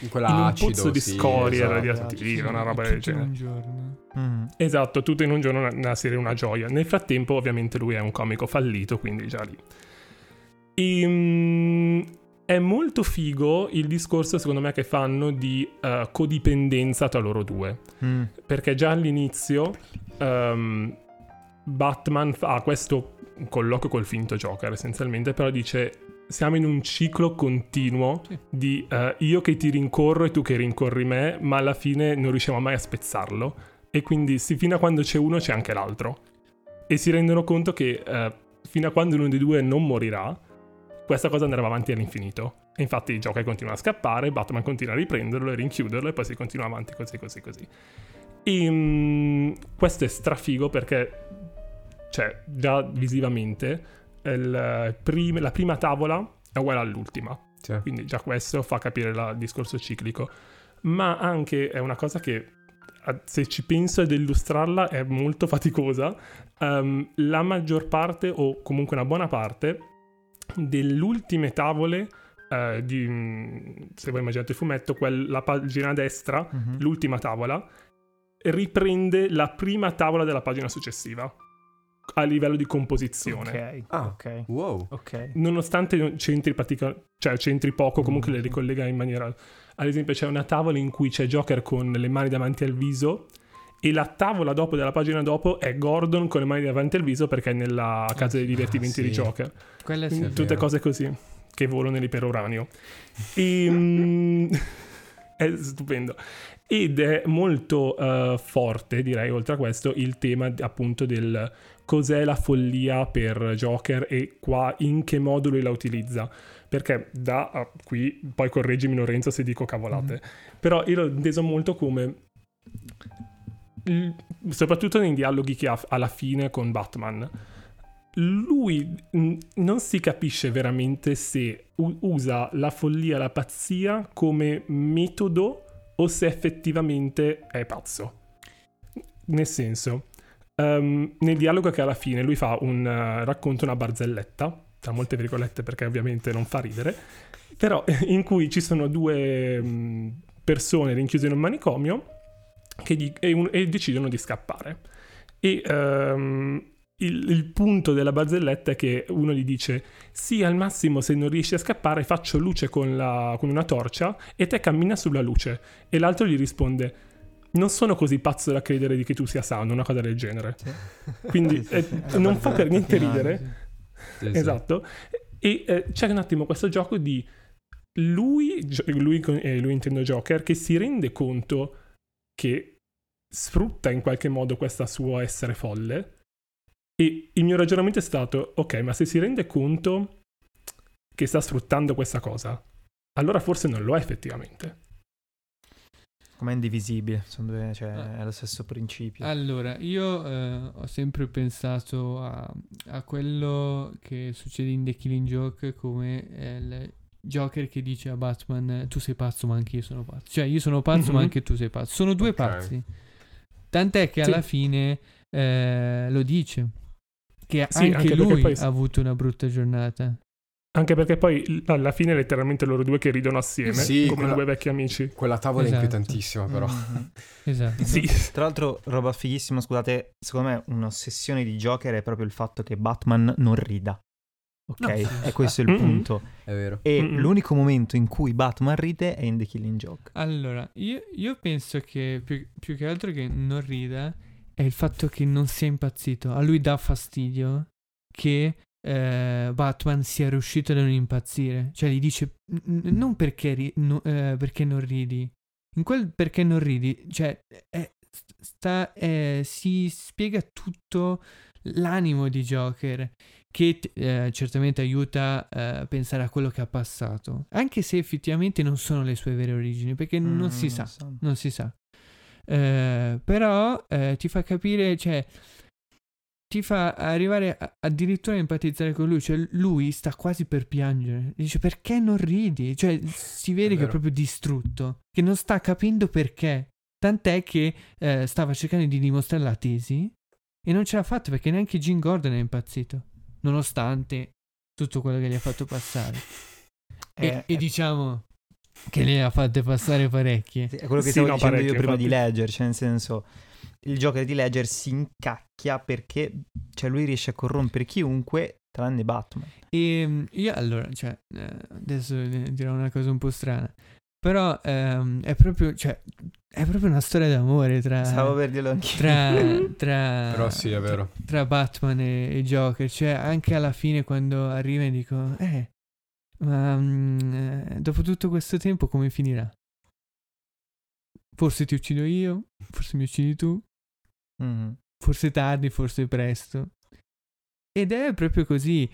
in, in un acido, pozzo di sì, scorie esatto. radioattiva, una roba del genere. in un giorno. Mm. Esatto, tutto in un giorno, una, una serie, una gioia. Nel frattempo, ovviamente, lui è un comico fallito, quindi già lì. E, um, è molto figo il discorso, secondo me, che fanno di uh, codipendenza tra loro due. Mm. Perché già all'inizio um, Batman fa questo colloquio col finto Joker, essenzialmente, però dice siamo in un ciclo continuo sì. di uh, io che ti rincorro e tu che rincorri me, ma alla fine non riusciamo mai a spezzarlo. E quindi sì, fino a quando c'è uno c'è anche l'altro. E si rendono conto che uh, fino a quando uno dei due non morirà, questa cosa andrà avanti all'infinito. E infatti il gioco continua a scappare, Batman continua a riprenderlo e rinchiuderlo e poi si continua avanti così così così. E um, questo è strafigo perché, cioè, già visivamente, il prim- la prima tavola è uguale all'ultima. Cioè. Quindi già questo fa capire la, il discorso ciclico. Ma anche è una cosa che se ci penso ad illustrarla è molto faticosa. Um, la maggior parte, o comunque una buona parte, delle ultime tavole eh, di, se voi immaginate il fumetto, quel, la pagina a destra, uh-huh. l'ultima tavola, riprende la prima tavola della pagina successiva a livello di composizione. Ok, ah, ok. Wow. Okay. Nonostante c'entri, pratica- cioè c'entri poco, comunque mm-hmm. le ricollega in maniera... Ad esempio c'è una tavola in cui c'è Joker con le mani davanti al viso e la tavola dopo della pagina dopo è Gordon con le mani davanti al viso perché è nella casa dei divertimenti ah, sì. di Joker. Quelle sì, Tutte cose così che volano nell'iperuranio. E, um, è stupendo. Ed è molto uh, forte, direi, oltre a questo, il tema appunto del cos'è la follia per Joker e qua in che modo lui la utilizza. Perché da uh, qui, poi correggimi Lorenzo se dico cavolate, mm. però io l'ho inteso molto come soprattutto nei dialoghi che ha alla fine con Batman, lui non si capisce veramente se usa la follia, la pazzia come metodo o se effettivamente è pazzo. Nel senso, um, nel dialogo che alla fine lui fa un uh, racconta una barzelletta, tra molte virgolette perché ovviamente non fa ridere, però in cui ci sono due um, persone rinchiuse in un manicomio gli, e, un, e, decidono di scappare. E um, il, il, punto della barzelletta è che uno gli dice: Sì, al massimo, se non riesci a scappare, faccio luce con, la, con una torcia e te cammina sulla luce. E l'altro gli risponde: non sono così pazzo da credere di che tu sia Sound, una cosa del genere. Sì. Quindi Sì, eh, sì, sì. non fa per niente ridere. Esatto. E eh, c'è un attimo questo gioco di lui, lui, eh, lui intendo Joker, che si rende conto che sfrutta in qualche modo questo suo essere folle. E il mio ragionamento è stato, ok, ma se si rende conto che sta sfruttando questa cosa, allora forse non lo è effettivamente. Come è indivisibile, sono due, cioè, Ah. è lo stesso principio. Allora, io eh, ho sempre pensato a, a quello che succede in The Killing Joke come eh, il Joker che dice a Batman tu sei pazzo ma anche io sono pazzo. Cioè io sono pazzo ma Mhm. anche tu sei pazzo. Sono due Ok. pazzi. Tant'è che Sì. alla fine eh, lo dice. Che Sì, anche, anche lui poi- ha avuto una brutta giornata. Anche perché poi alla fine è letteralmente loro due che ridono assieme, Sì, come quella- due vecchi amici. Quella tavola Esatto. è inquietantissima, però. Mhm. Esatto. Sì, Tra l'altro, roba fighissima, scusate, secondo me un'ossessione di Joker è proprio il fatto che Batman non rida. Ok? No, sì. E questo è il punto. È vero. E Mm-mm. l'unico momento in cui Batman ride è in The Killing Joke. Allora, io, io penso che più, più che altro che non rida è il fatto che non sia impazzito. A lui dà fastidio che eh, Batman sia riuscito a non impazzire. Cioè gli dice "N- non perché, ri- no- eh, perché non ridi. In quel perché non ridi, cioè è- sta, eh, si spiega tutto l'animo di Joker che eh, certamente aiuta eh, a pensare a quello che ha passato, anche se effettivamente non sono le sue vere origini, perché non Mm, si sa, so. non si sa. Eh, però eh, ti fa capire, cioè ti fa arrivare a- addirittura a empatizzare con lui, cioè lui sta quasi per piangere, dice perché non ridi? Cioè si vede che è proprio distrutto, che non sta capendo perché, tant'è che eh, stava cercando di dimostrare la tesi e non ce l'ha fatta perché neanche Jim Gordon è impazzito, nonostante tutto quello che gli ha fatto passare. E, È, e diciamo che ne ha fatte passare parecchie. Sì, è quello che Sì, stavo no, dicendo io prima di infatti. Ledger, cioè nel senso il Joker di Ledger si incacchia perché cioè lui riesce a corrompere chiunque tranne Batman. E mm, io allora, cioè, eh, adesso eh, dirò una cosa un po' strana, però ehm, è proprio, cioè, è proprio una storia d'amore tra, Stavo per dirlo anche tra, tra, Però sì, è vero. tra Batman e, e Joker, cioè anche alla fine quando arriva e dico, eh, ma mm, eh, dopo tutto questo tempo come finirà? Forse ti uccido io, forse mi uccidi tu, Mhm. forse tardi, forse presto. Ed è proprio così.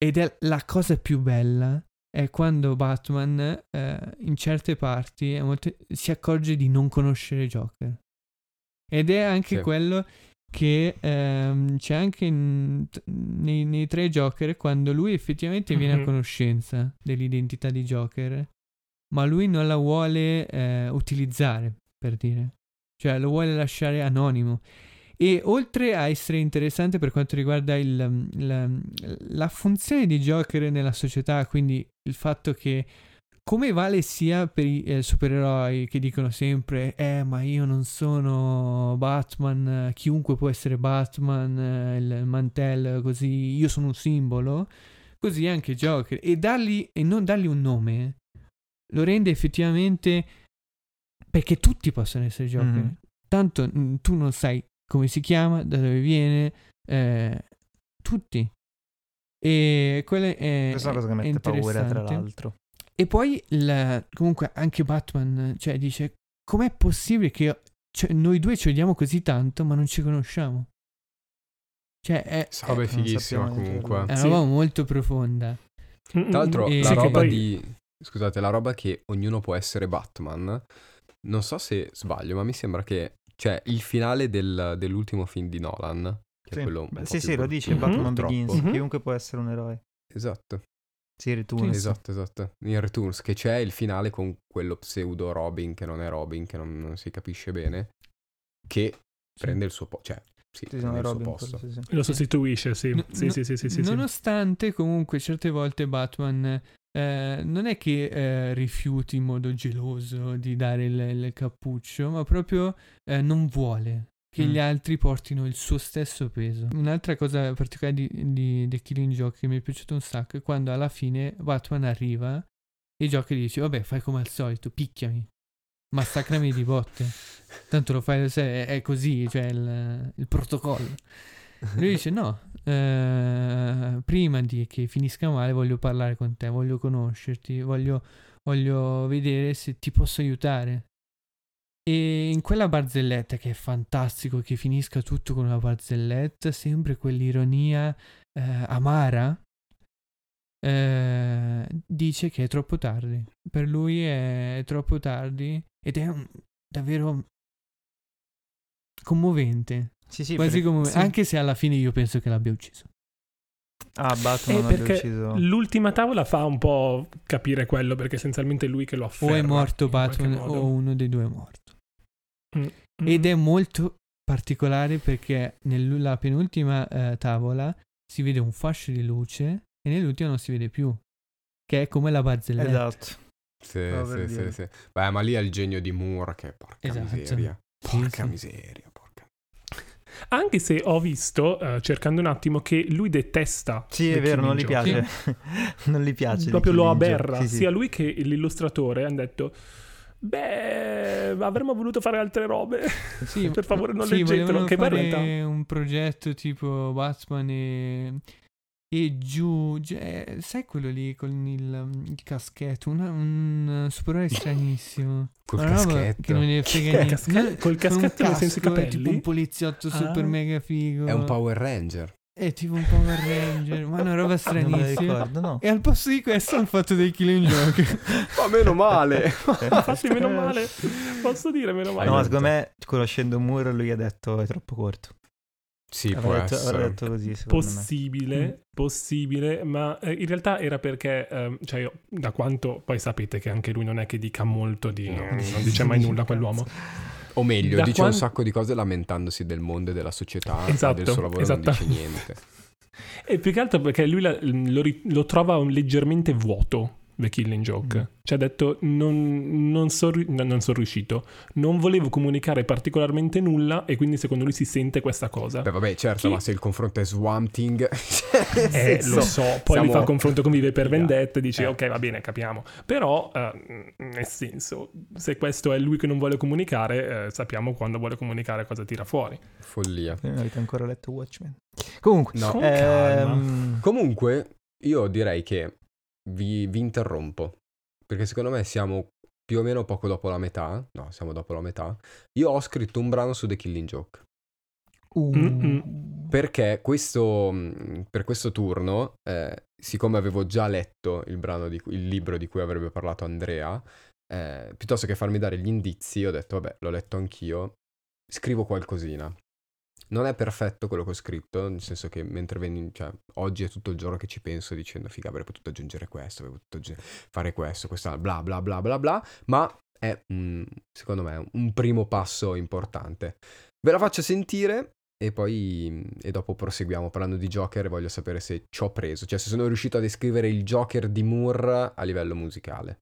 Ed è la cosa più bella è quando Batman eh, in certe parti a volte si accorge di non conoscere Joker. Ed è anche Sì. quello che ehm, c'è anche in- nei, nei tre Joker quando lui effettivamente viene a Mhm. conoscenza dell'identità di Joker, ma lui non la vuole eh, utilizzare, per dire. Cioè lo vuole lasciare anonimo. E oltre a essere interessante per quanto riguarda il- la, la funzione di Joker nella società, quindi il fatto che come vale sia per i eh, supereroi che dicono sempre eh ma io non sono Batman, chiunque può essere Batman, eh, il mantello così, io sono un simbolo, così anche Joker e dargli e non dargli un nome lo rende effettivamente perché tutti possono essere Joker. Mhm. Tanto mm, tu non sai come si chiama, da dove viene, eh, tutti. E quella è, Questa è una cosa che mette paura tra interessante. l'altro. E poi il- comunque anche Batman cioè, dice com'è possibile che cioè, noi due ci odiamo così tanto ma non ci conosciamo? Cioè è, roba è fighissima comunque. è Sì. una roba molto profonda. Mm, mm, Tra l'altro, E- la sì, roba poi- di. Scusate, la roba che ognuno può essere Batman. Non so se sbaglio, ma mi sembra che. Cioè, il finale del- dell'ultimo film di Nolan. Che Sì, è quello un Beh, po' sì, sì, lo dice Mhm. Batman purtroppo. Begins, Mhm. chiunque può essere un eroe. Esatto, Sì, Returns. esatto, esatto. In Returns, che c'è il finale con quello pseudo Robin, che non è Robin, che non, non si capisce bene. Che prende il suo posto. Cioè, sì, Sì, prende no, il suo Robin, sì, sì. Lo sostituisce, sì. No- sì, no- sì, sì, sì, sì, sì. Nonostante comunque certe volte Batman eh, non è che eh, rifiuti in modo geloso di dare il, il cappuccio, ma proprio eh, non vuole che Mm. gli altri portino il suo stesso peso. Un'altra cosa particolare di, di The Killing Joke che mi è piaciuto un sacco è quando alla fine Batman arriva e Joker dice vabbè fai come al solito, picchiami. massacrami di botte. Tanto lo fai, sai, è così, cioè il, il protocollo. Lui dice no, eh, prima di che finisca male voglio parlare con te, voglio conoscerti, voglio, voglio vedere se ti posso aiutare. E in quella barzelletta che è fantastico che finisca tutto con una barzelletta, sempre quell'ironia eh, amara, eh, dice che è troppo tardi. Per lui è troppo tardi ed è un- davvero commovente. Sì, sì, quasi perché- commovente. sì. Anche se alla fine io penso che l'abbia ucciso. Ah, Batman Eh, perché ucciso... l'ultima tavola fa un po' capire quello, perché essenzialmente è lui che lo afferra. O è morto Batman o uno dei due è morto. Mm. Ed è molto particolare perché nella penultima eh, tavola si vede un fascio di luce e nell'ultima non si vede più. Che è come la barzelletta. Esatto. Sì, sì, sì, sì. Beh, ma lì è il genio di Moore che porca Esatto. miseria. Sì, Porca sì. miseria, porca. Anche se ho visto, eh, cercando un attimo, che lui detesta. Sì, è vero, non gli piace. non gli piace. Proprio lo aberra. Sì, sì. Sia lui che l'illustratore hanno detto. Beh, avremmo voluto fare altre robe. Sì, per favore, non sì, leggetelo. Che fare un progetto tipo Batman e, e giù. gi- eh, sai quello lì con il, il caschetto? Una- un supereroe stranissimo. Col Una caschetto. Che non ne frega Che niente. No, col caschetto nel senso i capelli? tipo un poliziotto super Ah. mega figo. È un Power Ranger. È tipo un Power Ranger. ma una roba stranissima. ricordo, no. E al posto di questo hanno fatto dei killing joke. Ma meno male. Infatti, meno male. Posso dire meno male. No, Hai secondo me, conoscendo Moore, lui ha detto è troppo corto. Sì, può Avrà detto, essere. detto così, secondo me. Possibile, Mm. possibile, ma eh, in realtà era perché, ehm, cioè io, da quanto poi sapete che anche lui non è che dica molto di, No. non dice mai nulla quell'uomo. O meglio, Da dice quan- un sacco di cose lamentandosi del mondo e della società, Esatto, del suo lavoro non dice esattamente. niente. E più che altro perché lui la- lo, lo trova leggermente vuoto, The Killing Joke. Mm. Cioè ha detto, non, non sono non son riuscito, non volevo comunicare particolarmente nulla e quindi secondo lui si sente questa cosa. Beh, vabbè, certo, Chi- ma se il confronto è Swamp Thing... cioè, nel Eh, senso, lo so, poi siamo- mi fa il confronto con Vive per Vendetta e dici Eh. ok va bene capiamo, però eh, nel senso se questo è lui che non vuole comunicare eh, sappiamo quando vuole comunicare cosa tira fuori. Follia. Non avete ancora letto Watchmen. Comunque, No. Con calma. ehm, Comunque, io direi che vi, vi interrompo, perché secondo me siamo più o meno poco dopo la metà, no, siamo dopo la metà. Io ho scritto un brano su The Killing Joke, uh, perché questo, per questo turno, eh, siccome avevo già letto il, brano di, il libro di cui avrebbe parlato Andrea, eh, piuttosto che farmi dare gli indizi, ho detto, vabbè, l'ho letto anch'io, scrivo qualcosina. Non è perfetto quello che ho scritto, nel senso che mentre veni, cioè, oggi è tutto il giorno che ci penso dicendo, figa, avrei potuto aggiungere questo, avrei potuto aggi- fare questo, questa, bla bla bla bla bla, ma è, un- secondo me, un primo passo importante. Ve la faccio sentire e poi e dopo proseguiamo parlando di Joker e voglio sapere se ci ho preso, cioè se sono riuscito a descrivere il Joker di Moore a livello musicale.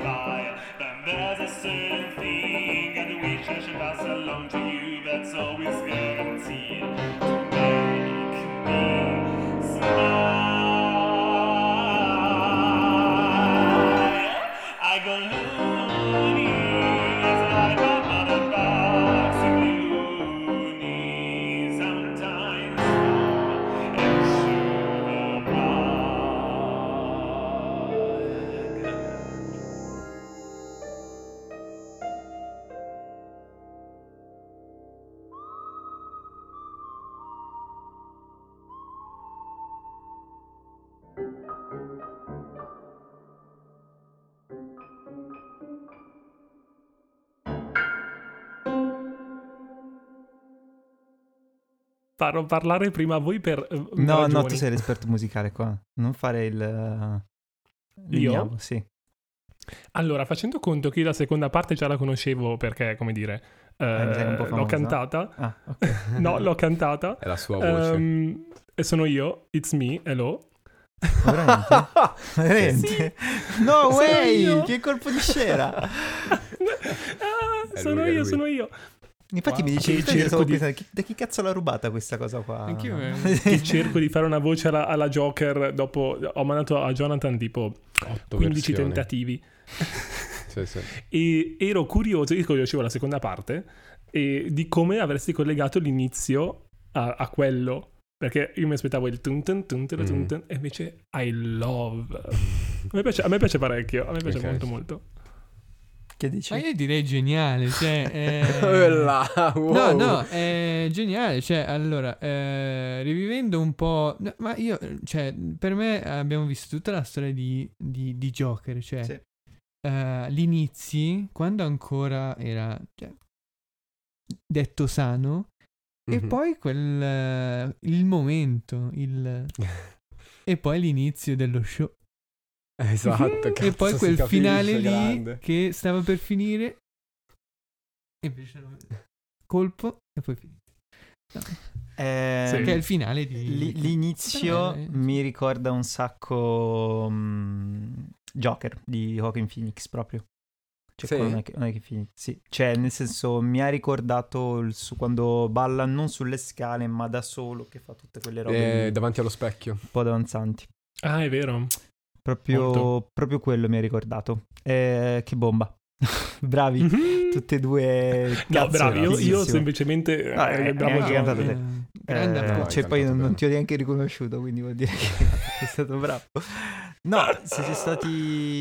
Life. Then there's a certain thing and which I should pass along to you that's always guaranteed to make me smile. Farò parlare prima a voi per. eh, No, ragioni. no, tu sei l'esperto musicale qua. Non fare il... uh, Lignavo, Sì. Allora, facendo conto che io la seconda parte già la conoscevo perché, come dire, eh, Eh, l'ho cantata. Ah, ok. No, l'ho cantata. È la sua voce. Ehm, e sono io, it's me, hello. Veramente? Veramente? No way! io. Che colpo di scena! Ah, sono io, sono io. Infatti Wow. mi dicevi, cerco di- pensando, chi- da chi cazzo l'ha rubata questa cosa qua? Anch'io. Che cerco di fare una voce alla, alla Joker dopo ho mandato a Jonathan tipo Otto 15 versioni. tentativi Sì, sì. e ero curioso, io conoscevo la seconda parte e di come avresti collegato l'inizio a, a quello perché io mi aspettavo il tun tun tun tun tun Mm. tun, e invece I love a me piace, a me piace parecchio a me piace Ok. molto molto Che dici? Ma io direi geniale, cioè... eh, Quella, wow. No, no, è geniale, cioè, allora, eh, rivivendo un po'... no, ma io, cioè, per me abbiamo visto tutta la storia di, di, di Joker, cioè, Sì. eh, l'inizi, quando ancora era, cioè, detto sano, e Mhm. poi quel, eh, il momento, il... e poi l'inizio dello show. Esatto. e poi quel capisce, finale lì grande. che stava per finire. E invece no, colpo e poi finito. Ehm, Sì. Che è il finale di... Li- l'inizio Eh, mi ricorda un sacco mm, Joker di Joaquin Phoenix proprio. Cioè, Sì? non è che, non è che sì. Cioè, nel senso, mi ha ricordato il su- quando balla non sulle scale, ma da solo, che fa tutte quelle robe Eh, lì, davanti allo specchio. un po' avanzanti. ah è vero Proprio, proprio quello mi ha ricordato. Eh, che bomba. Bravi, Mhm. tutte e due. no Cazzo, bravi io, io semplicemente No, eh, eh, bravo cantato te. Eh, Eh, applauso. cioè, poi non, non ti ho neanche riconosciuto, quindi vuol dire che sei stato bravo. No, siete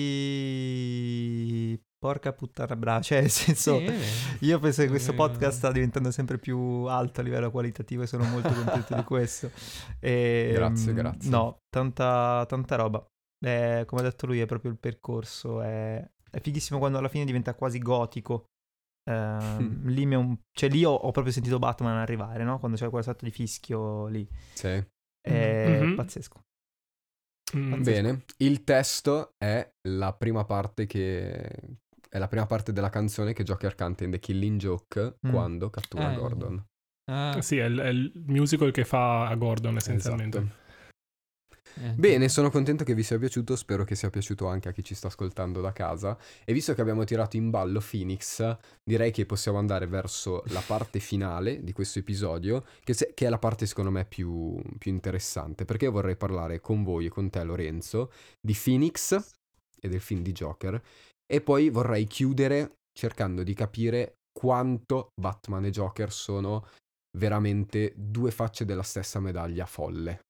stati. Porca puttana brava. Cioè, nel senso, Sì, eh. io penso che questo Eh, podcast sta diventando sempre più alto a livello qualitativo e sono molto contento di questo. E, Grazie, mm, grazie. No, tanta, tanta roba. Eh, come ha detto lui, è proprio il percorso. È, è fighissimo quando alla fine diventa quasi gotico. Ehm, Mm. lì, un- cioè, lì ho, ho proprio sentito Batman arrivare, no? Quando c'è quel sorta di fischio lì. Sì. È Mhm. pazzesco. Mm. Bene, il testo è la prima parte che è la prima parte della canzone che Joker canta in The Killing Joke Mm. quando cattura Ah, Gordon. Ah, sì è il, è il musical che fa a Gordon essenzialmente Esatto. Bene, sono contento che vi sia piaciuto, spero che sia piaciuto anche a chi ci sta ascoltando da casa. E visto che abbiamo tirato in ballo Phoenix, direi che possiamo andare verso la parte finale di questo episodio, che, se- che è la parte secondo me più, più interessante, perché vorrei parlare con voi e con te Lorenzo di Phoenix e del film di Joker, e poi vorrei chiudere cercando di capire quanto Batman e Joker sono veramente due facce della stessa medaglia folle.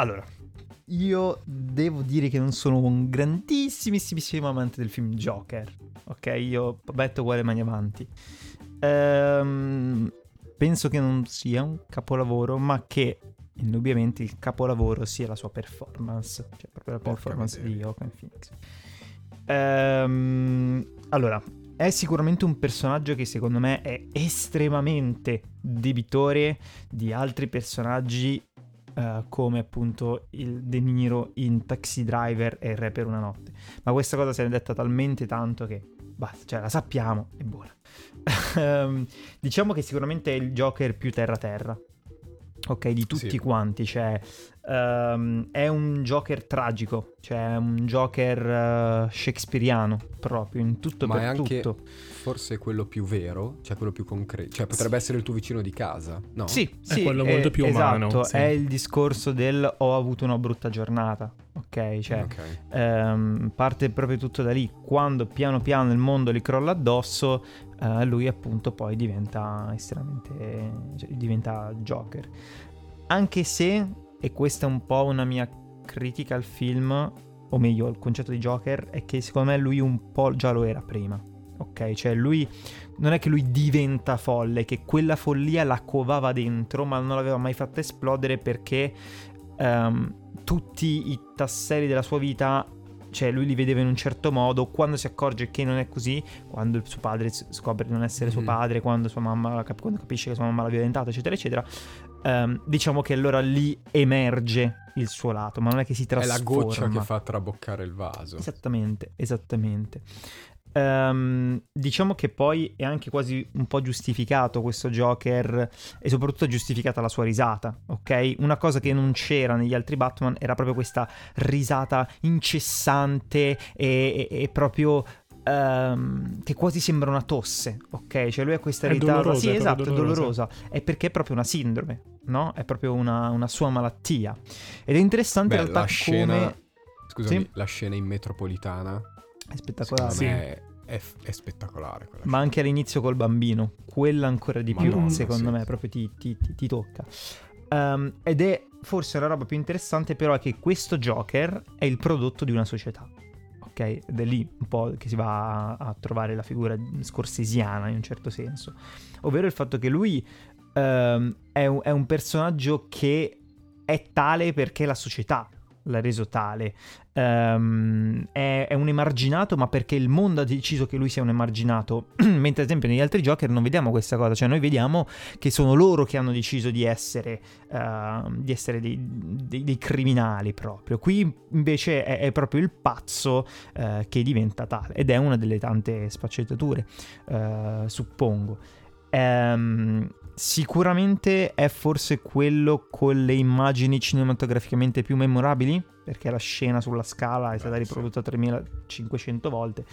Allora, io devo dire che non sono un grandissimissimo amante del film Joker. Ok, io metto uguale mani avanti. Ehm, penso che non sia un capolavoro, ma che indubbiamente il capolavoro sia la sua performance. Cioè, proprio la performance di. Joaquin Phoenix. Ehm, allora, è sicuramente un personaggio che secondo me è estremamente debitore di altri personaggi eh, come appunto il De Niro in Taxi Driver e il Re per una notte. Ma questa cosa se ne è detta talmente tanto che basta, cioè la sappiamo, è buona. Ehm, diciamo che sicuramente è il Joker più terra-terra. ok, di tutti Sì. quanti, cioè ehm, è un Joker tragico, cioè è un Joker eh, shakespeariano proprio, in tutto Ma per è anche tutto. forse quello più vero, cioè quello più concreto, cioè potrebbe essere il tuo vicino di casa, no? Sì, sì, quello è- molto più umano, Esatto, sì. è il discorso del ho avuto una brutta giornata, ok? Cioè, Ok. ehm, parte proprio tutto da lì. Quando piano piano il mondo gli crolla addosso, eh, lui appunto poi diventa estremamente. cioè, diventa Joker. Anche se, e questa è un po' una mia critica al film, o meglio al concetto di Joker, è che secondo me lui un po' già lo era prima. Ok, cioè lui non è che lui diventa folle, che quella follia la covava dentro, ma non l'aveva mai fatta esplodere perché ehm, tutti i tasselli della sua vita, cioè lui li vedeva in un certo modo, quando si accorge che non è così, quando il suo padre scopre di non essere suo Mhm. padre, quando, sua mamma, quando capisce che sua mamma l'ha violentato, eccetera, eccetera, ehm, diciamo che allora lì emerge il suo lato, ma non è che si È trasforma. la goccia che fa traboccare il vaso. Esattamente, esattamente. Ehm, diciamo che poi è anche quasi un po' giustificato questo Joker e soprattutto è giustificata la sua risata, ok? Una cosa che non c'era negli altri Batman era proprio questa risata incessante e, e- e proprio ehm, che quasi sembra una tosse, ok? Cioè lui ha questa dolorosa, sì è esatto, proprio è dolorosa. dolorosa, è perché è proprio una sindrome, no? È proprio una, una sua malattia. Ed è interessante Beh, in realtà la scena, come... scusami, Sì. la scena in metropolitana È spettacolare. Sì. è, è- è spettacolare quella Ma anche all'inizio col bambino, quella ancora di più, Madonna, secondo sì. me, proprio ti, ti- ti- ti tocca. Ehm, ed è forse la roba più interessante, però, è che questo Joker è il prodotto di una società. Ok? Ed è lì un po' che si va a, a trovare la figura scorsesiana in un certo senso. Ovvero il fatto che lui ehm, è, un, è un personaggio che è tale perché la società l'ha reso tale. Ehm, è, è un emarginato, ma perché il mondo ha deciso che lui sia un emarginato. Mentre, ad esempio, negli altri Joker non vediamo questa cosa. Cioè, noi vediamo che sono loro che hanno deciso di essere, ehm, di essere dei, dei- dei criminali proprio. Qui invece è, è proprio il pazzo eh, che diventa tale. Ed è una delle tante sfaccettature, eh, suppongo. Ehm, sicuramente è forse quello con le immagini cinematograficamente più memorabili, perché la scena sulla scala è stata sì. riprodotta 3500 volte.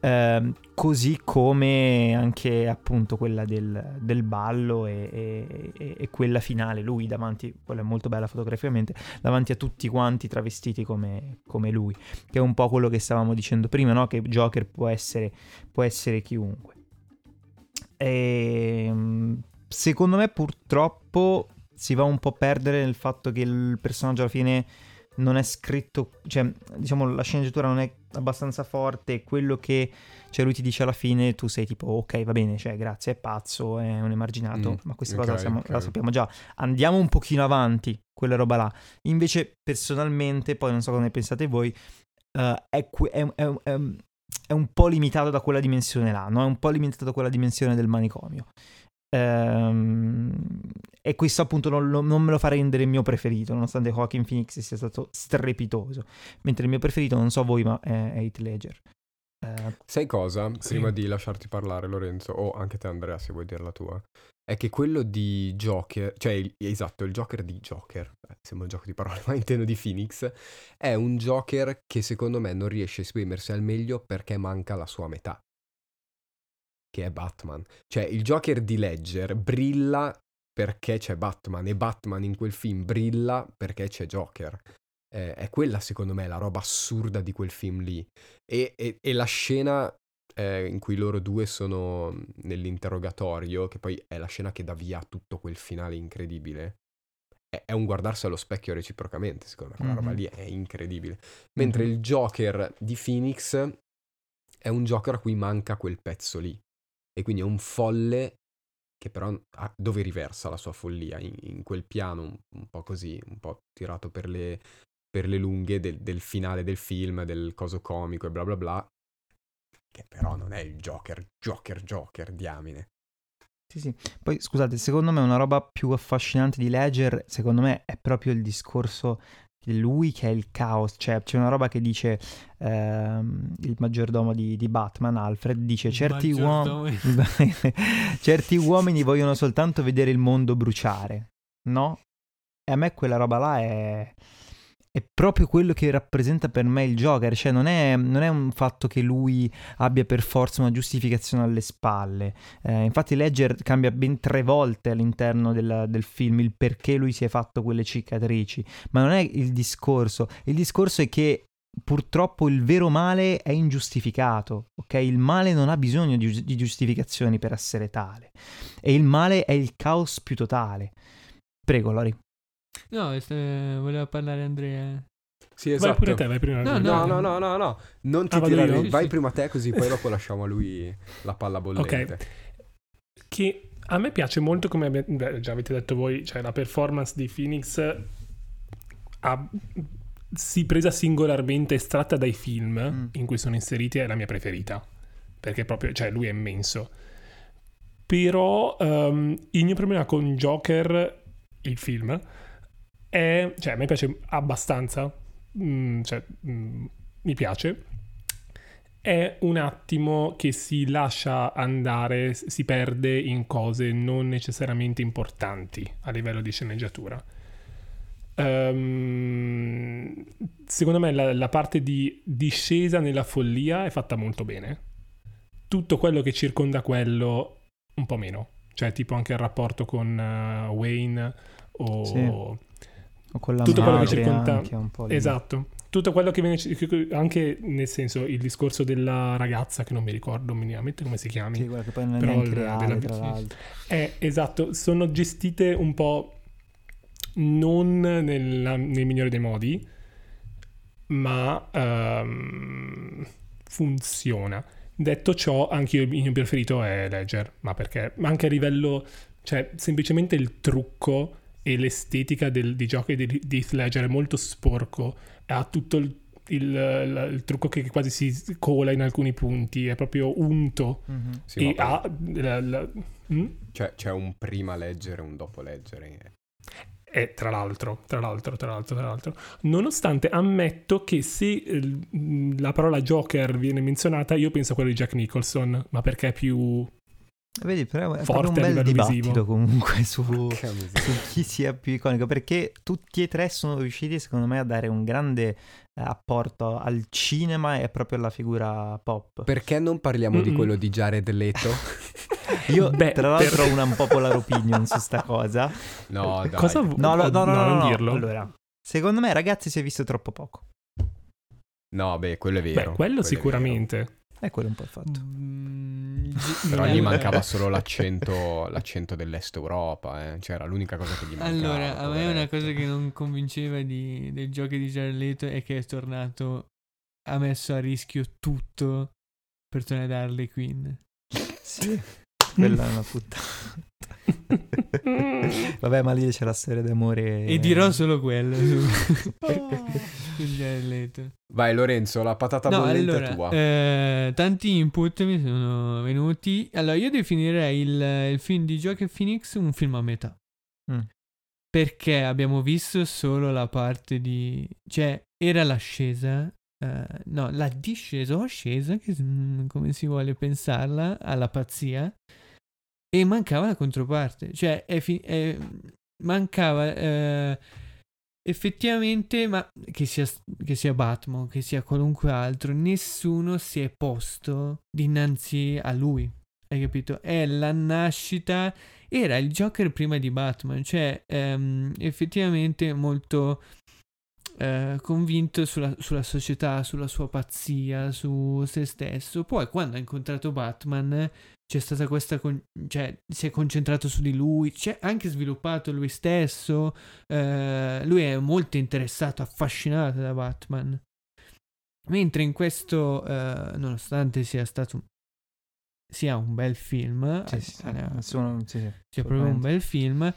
Ehm, così come anche appunto quella del, del ballo e, e- e- e quella finale, lui davanti, quella è molto bella fotograficamente, davanti a tutti quanti travestiti come, come lui, che è un po' quello che stavamo dicendo prima, no? che Joker può essere, può essere chiunque. Ehm, secondo me purtroppo si va un po' a perdere nel fatto che il personaggio alla fine non è scritto, cioè diciamo la sceneggiatura non è abbastanza forte quello che cioè, lui ti dice alla fine tu sei tipo ok va bene, cioè grazie è pazzo, è un emarginato, Mm, ma questa ok, cosa la, siamo- ok. la sappiamo già, andiamo un pochino avanti, quella roba là. Invece personalmente, poi non so come ne pensate voi, è, que- è- è- è- è un po' limitato da quella dimensione là, no? È un po' limitato da quella dimensione del manicomio. Ehm, e questo appunto non, non me lo fa rendere il mio preferito, nonostante Joaquin Phoenix sia stato strepitoso. Mentre il mio preferito, non so voi, ma è è Heath Ledger. Eh, Sai cosa? Sì. Prima di lasciarti parlare, Lorenzo, o anche te, Andrea, se vuoi dire la tua, è che quello di Joker, cioè il- esatto, il Joker di Joker, eh, sembra un gioco di parole, ma intendo di Phoenix, è un Joker che secondo me non riesce a esprimersi al meglio perché manca la sua metà, che è Batman. Cioè il Joker di Ledger brilla perché c'è Batman e Batman in quel film brilla perché c'è Joker. Eh, è quella secondo me la roba assurda di quel film lì. E, e- e la scena eh, in cui loro due sono nell'interrogatorio, che poi è la scena che dà via a tutto quel finale incredibile, è, un guardarsi allo specchio reciprocamente, secondo me. Quella roba Mhm. lì è incredibile. Mentre Mhm. il Joker di Phoenix è un Joker a cui manca quel pezzo lì. E quindi è un folle che però ha- dove riversa la sua follia? In, in quel piano un, un po' così, un po' tirato per le, per le lunghe del, del finale del film, del coso comico e bla bla bla. Che però non è il Joker, Joker, Joker, diamine. Sì, sì. Poi scusate, secondo me una roba più affascinante di Ledger, secondo me, è proprio il discorso di lui che è il caos. Cioè, c'è una roba che dice ehm, il maggiordomo di, di Batman, Alfred, dice certi uomini... certi uomini vogliono soltanto vedere il mondo bruciare. no? E a me quella roba là è, è proprio quello che rappresenta per me il Joker, cioè non è, non è un fatto che lui abbia per forza una giustificazione alle spalle. Eh, infatti Ledger cambia ben tre volte all'interno del, del film il perché lui si è fatto quelle cicatrici, ma non è il discorso, il discorso è che purtroppo il vero male è ingiustificato, ok? Il male non ha bisogno di, di giustificazioni per essere tale e il male è il caos più totale. Prego, Lori. No, eh, voleva parlare Andrea. Sì, Vai esatto. pure te, vai prima. No, No, no, no, no, no. Non ti Ah, tirare. io? Vai Sì, prima te, così poi dopo lasciamo a lui la palla bollente. Che a me piace molto, come beh, già avete detto voi, cioè la performance di Phoenix ha- si presa singolarmente, estratta dai film Mm. in cui sono inseriti, è la mia preferita. Perché proprio, cioè, lui è immenso. Però ehm, il mio problema con Joker, il film, è... Cioè, a me piace abbastanza. mm, cioè, mm, mi piace. È un attimo che si lascia andare, si perde in cose non necessariamente importanti a livello di sceneggiatura. Ehm, secondo me la, la parte di discesa nella follia è fatta molto bene. Tutto quello che circonda quello, un po' meno. Cioè, tipo anche il rapporto con eh, Wayne o... Sì. O con la Tutto quello che circonda-. Esatto. Tutto quello che viene... Anche nel senso, il discorso della ragazza, che non mi ricordo minimamente come si chiami. Sì, che poi non è Però il- reale, della-. Eh, esatto, sono gestite un po' non nella- nel migliore dei modi, ma ehm, funziona. Detto ciò, anche io il mio preferito è Ledger, ma perché? Ma anche a livello, cioè, semplicemente il trucco e l'estetica del, di giochi di, di Heath Ledger è molto sporco, ha tutto il, il- il- il trucco che quasi si cola in alcuni punti, è proprio unto. Mhm. Sì, e ha la- la- mm? c'è, c'è un prima leggere e un dopo leggere. E tra l'altro, tra l'altro, tra l'altro, tra l'altro, nonostante ammetto che se eh, la parola Joker viene menzionata, io penso a quello di Jack Nicholson, ma perché è più... Vedi, però è Forte un bel dibattito visivo. comunque su, su chi sia più iconico, perché tutti e tre sono riusciti secondo me a dare un grande eh, apporto al cinema e proprio alla figura pop. Perché non parliamo di Mm-mm. quello di Jared Leto? Io Beh, tra l'altro per- ho una unpopular opinion su sta cosa. No, dai. Cosa vu- No, no, no, no, no, non no. dirlo. Allora, secondo me ragazzi si è visto troppo poco. No, beh, quello è vero. Beh, quello è sicuramente. E quello è un po' il fatto. Mm, Però gli mancava solo l'accento, l'accento dell'est Europa, eh. Cioè, era l'unica cosa che gli mancava. Allora, a me una cosa che non convinceva di, dei giochi di Leto è che è tornato, ha messo a rischio tutto per tornare ad Harley Quinn. Sì, quella è una puttana. Vabbè, ma lì c'è la storia d'amore. E dirò solo quello su. Vai, Lorenzo, la patata No, bollente allora, è tua. eh, tanti input mi sono venuti. Allora, io definirei il, il film di Joaquin Phoenix un film a metà. Mm. Perché abbiamo visto solo la parte di... Cioè, era l'ascesa... eh, no, la discesa o ascesa, che, mm, come si vuole pensarla, alla pazzia. E mancava la controparte. Cioè, è fi- è- mancava... eh, effettivamente, ma che sia, che sia Batman, che sia qualunque altro, nessuno si è posto dinanzi a lui. Hai capito? È la nascita. Era il Joker prima di Batman, cioè ehm, effettivamente molto eh, convinto sulla, sulla società, sulla sua pazzia, su se stesso. Poi quando ha incontrato Batman c'è stata questa... con- cioè si è concentrato su di lui, c'è anche sviluppato lui stesso, eh, lui è molto interessato, affascinato da Batman. Mentre in questo, eh, nonostante sia stato un- sia un bel film, Sì, sì, eh, Nessuno- sì, sì, sia proprio un bel film,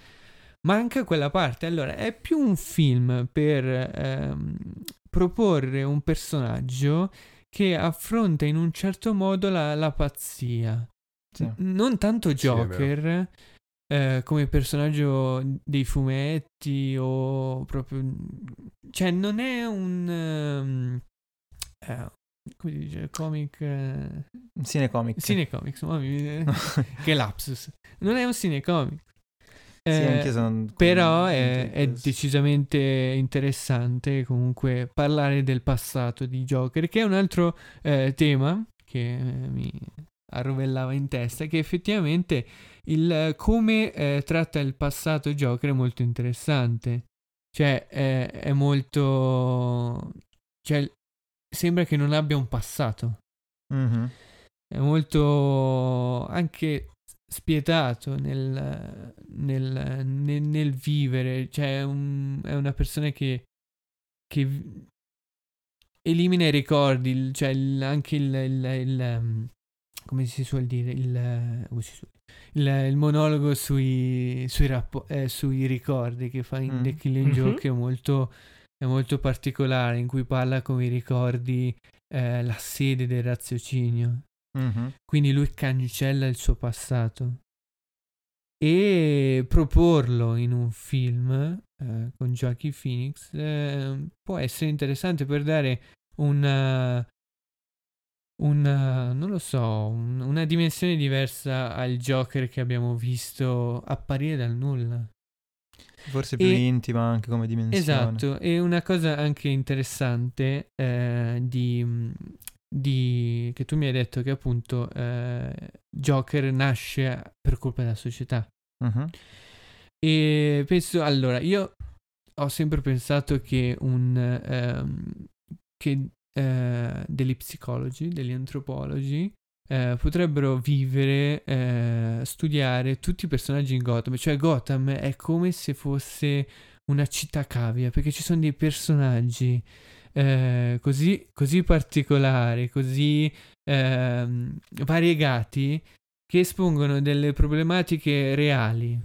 manca quella parte. Allora, è più un film per ehm, proporre un personaggio che affronta in un certo modo la, la pazzia. Sì. Non tanto Sì. Joker eh, come personaggio dei fumetti o proprio... Cioè, non è un... ehm, eh, come si dice? Comic... eh, Cinecomic. Cinecomics, mamma mia, che lapsus. Non è un cinecomic. Sì, Eh, sono Però è, è decisamente interessante comunque parlare del passato di Joker, che è un altro eh, tema che eh, mi arrovellava in testa, che effettivamente il come eh, tratta il passato Joker è molto interessante. Cioè, è, è molto... Cioè, sembra che non abbia un passato. Mhm. È molto anche spietato nel, nel, nel- nel vivere. Cioè, è, un- è una persona che, che elimina i ricordi, cioè il- anche il, il- il, um, come si suol dire, il, il, il monologo sui, sui, rappo- eh, sui ricordi che fa in Mm. The Killing. Joke è molto, è molto particolare, in cui parla come i ricordi, eh, la sede del raziocinio. Mhm. Quindi lui cancella il suo passato. E proporlo in un film eh, con Joaquin Phoenix eh, può essere interessante per dare una, una non lo so, un- una dimensione diversa al Joker che abbiamo visto apparire dal nulla. Forse più E- intima anche come dimensione. Esatto, e una cosa anche interessante eh, di, di- che tu mi hai detto che appunto eh, Joker nasce per colpa della società. Mhm. E penso, allora, io ho sempre pensato che un ehm, che eh, degli psicologi, degli antropologi eh, potrebbero vivere, eh, studiare tutti i personaggi in Gotham. Cioè, Gotham è come se fosse una città cavia, perché ci sono dei personaggi eh, così, così particolari, così ehm, variegati, che espongono delle problematiche reali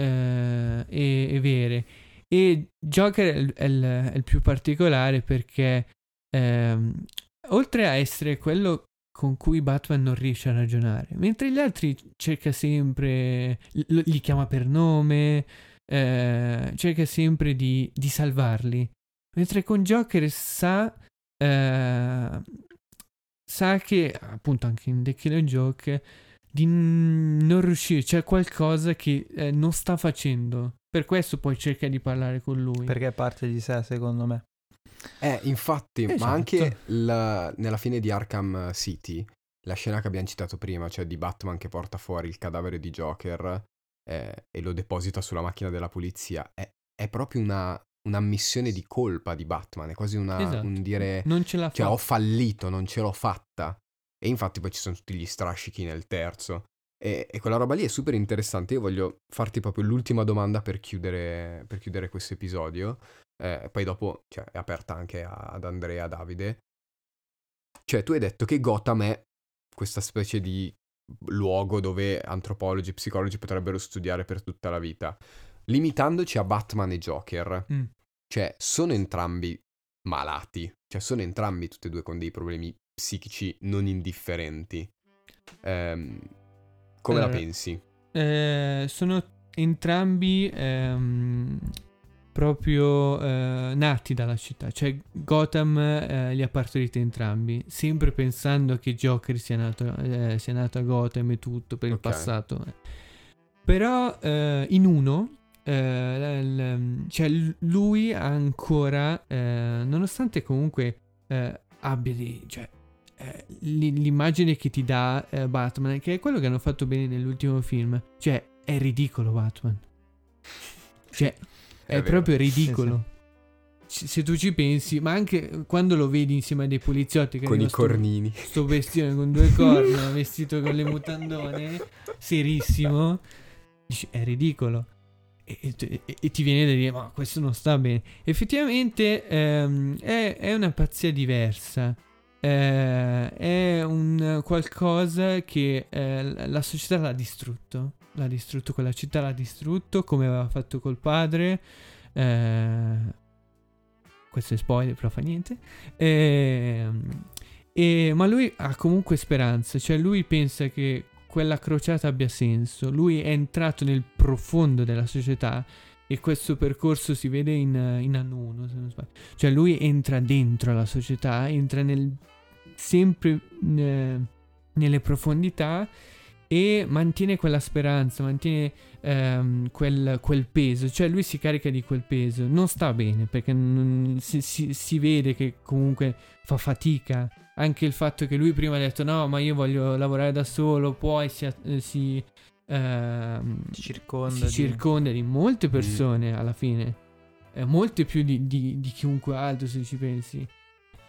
eh, e, e vere. E Joker è il, è il- è il più particolare perché ehm, oltre a essere quello con cui Batman non riesce a ragionare, mentre gli altri cerca sempre, l- gli chiama per nome, eh, cerca sempre di, di salvarli, mentre con Joker sa, eh, sa che appunto anche in The Killer Joke di non riuscire, c'è qualcosa che eh, non sta facendo. Per questo poi cerca di parlare con lui. Perché è parte di sé, secondo me. Eh, infatti, Esatto. ma anche la- nella fine di Arkham City, la scena che abbiamo citato prima, cioè di Batman che porta fuori il cadavere di Joker eh, e lo deposita sulla macchina della polizia, è, è proprio una, un'ammissione di colpa di Batman, è quasi una, Esatto. un dire, non ce la cioè fa. ho fallito, non ce l'ho fatta. E infatti poi ci sono tutti gli strascichi nel terzo. E, e quella roba lì è super interessante. Io voglio farti proprio l'ultima domanda per chiudere, per chiudere questo episodio. Eh, poi dopo cioè, è aperta anche ad Andrea, Davide. Cioè, tu hai detto che Gotham è questa specie di luogo dove antropologi e psicologi potrebbero studiare per tutta la vita. Limitandoci a Batman e Joker, Mm. cioè, sono entrambi malati. Cioè, sono entrambi tutti e due con dei problemi psichici non indifferenti. Ehm, come la Allora, pensi? Eh, sono entrambi ehm, proprio eh, nati dalla città. Cioè, Gotham eh, li ha partoriti entrambi, sempre pensando che Joker sia nato, eh, sia nato a Gotham e tutto per il Ok. passato. Però eh, in uno. eh, cioè lui ha ancora eh, nonostante comunque eh, abbia di, cioè, eh, l'immagine che ti dà eh, Batman, che è quello che hanno fatto bene nell'ultimo film. Cioè, è ridicolo Batman. Cioè, è, vero. proprio ridicolo. C- Se tu ci pensi, ma anche quando lo vedi insieme a dei poliziotti che Con i arriva sto- cornini. sto vestito con due corna, vestito con le mutandone, serissimo, dici, è ridicolo. E, e- e- ti viene da dire, ma questo non sta bene. Effettivamente ehm, è, è una pazzia diversa. Eh, è un qualcosa che eh, la società l'ha distrutto. L'ha distrutto, quella città l'ha distrutto come aveva fatto col padre. Eh, questo è spoiler, però fa niente. Ehm, e- ma lui ha comunque speranza, cioè lui pensa che quella crociata abbia senso. Lui è entrato nel profondo della società e questo percorso si vede in, in anno 1, se non sbaglio. Cioè lui entra dentro la società, entra nel, sempre eh, nelle profondità e mantiene quella speranza, mantiene ehm, quel, quel peso, cioè lui si carica di quel peso, non sta bene perché non- si, si- si vede che comunque fa fatica, anche il fatto che lui prima ha detto no ma io voglio lavorare da solo, poi si... eh, si ehm, Ci circonda. si di- circonda di molte persone alla fine, eh, molte più di, di- di chiunque altro se ci pensi.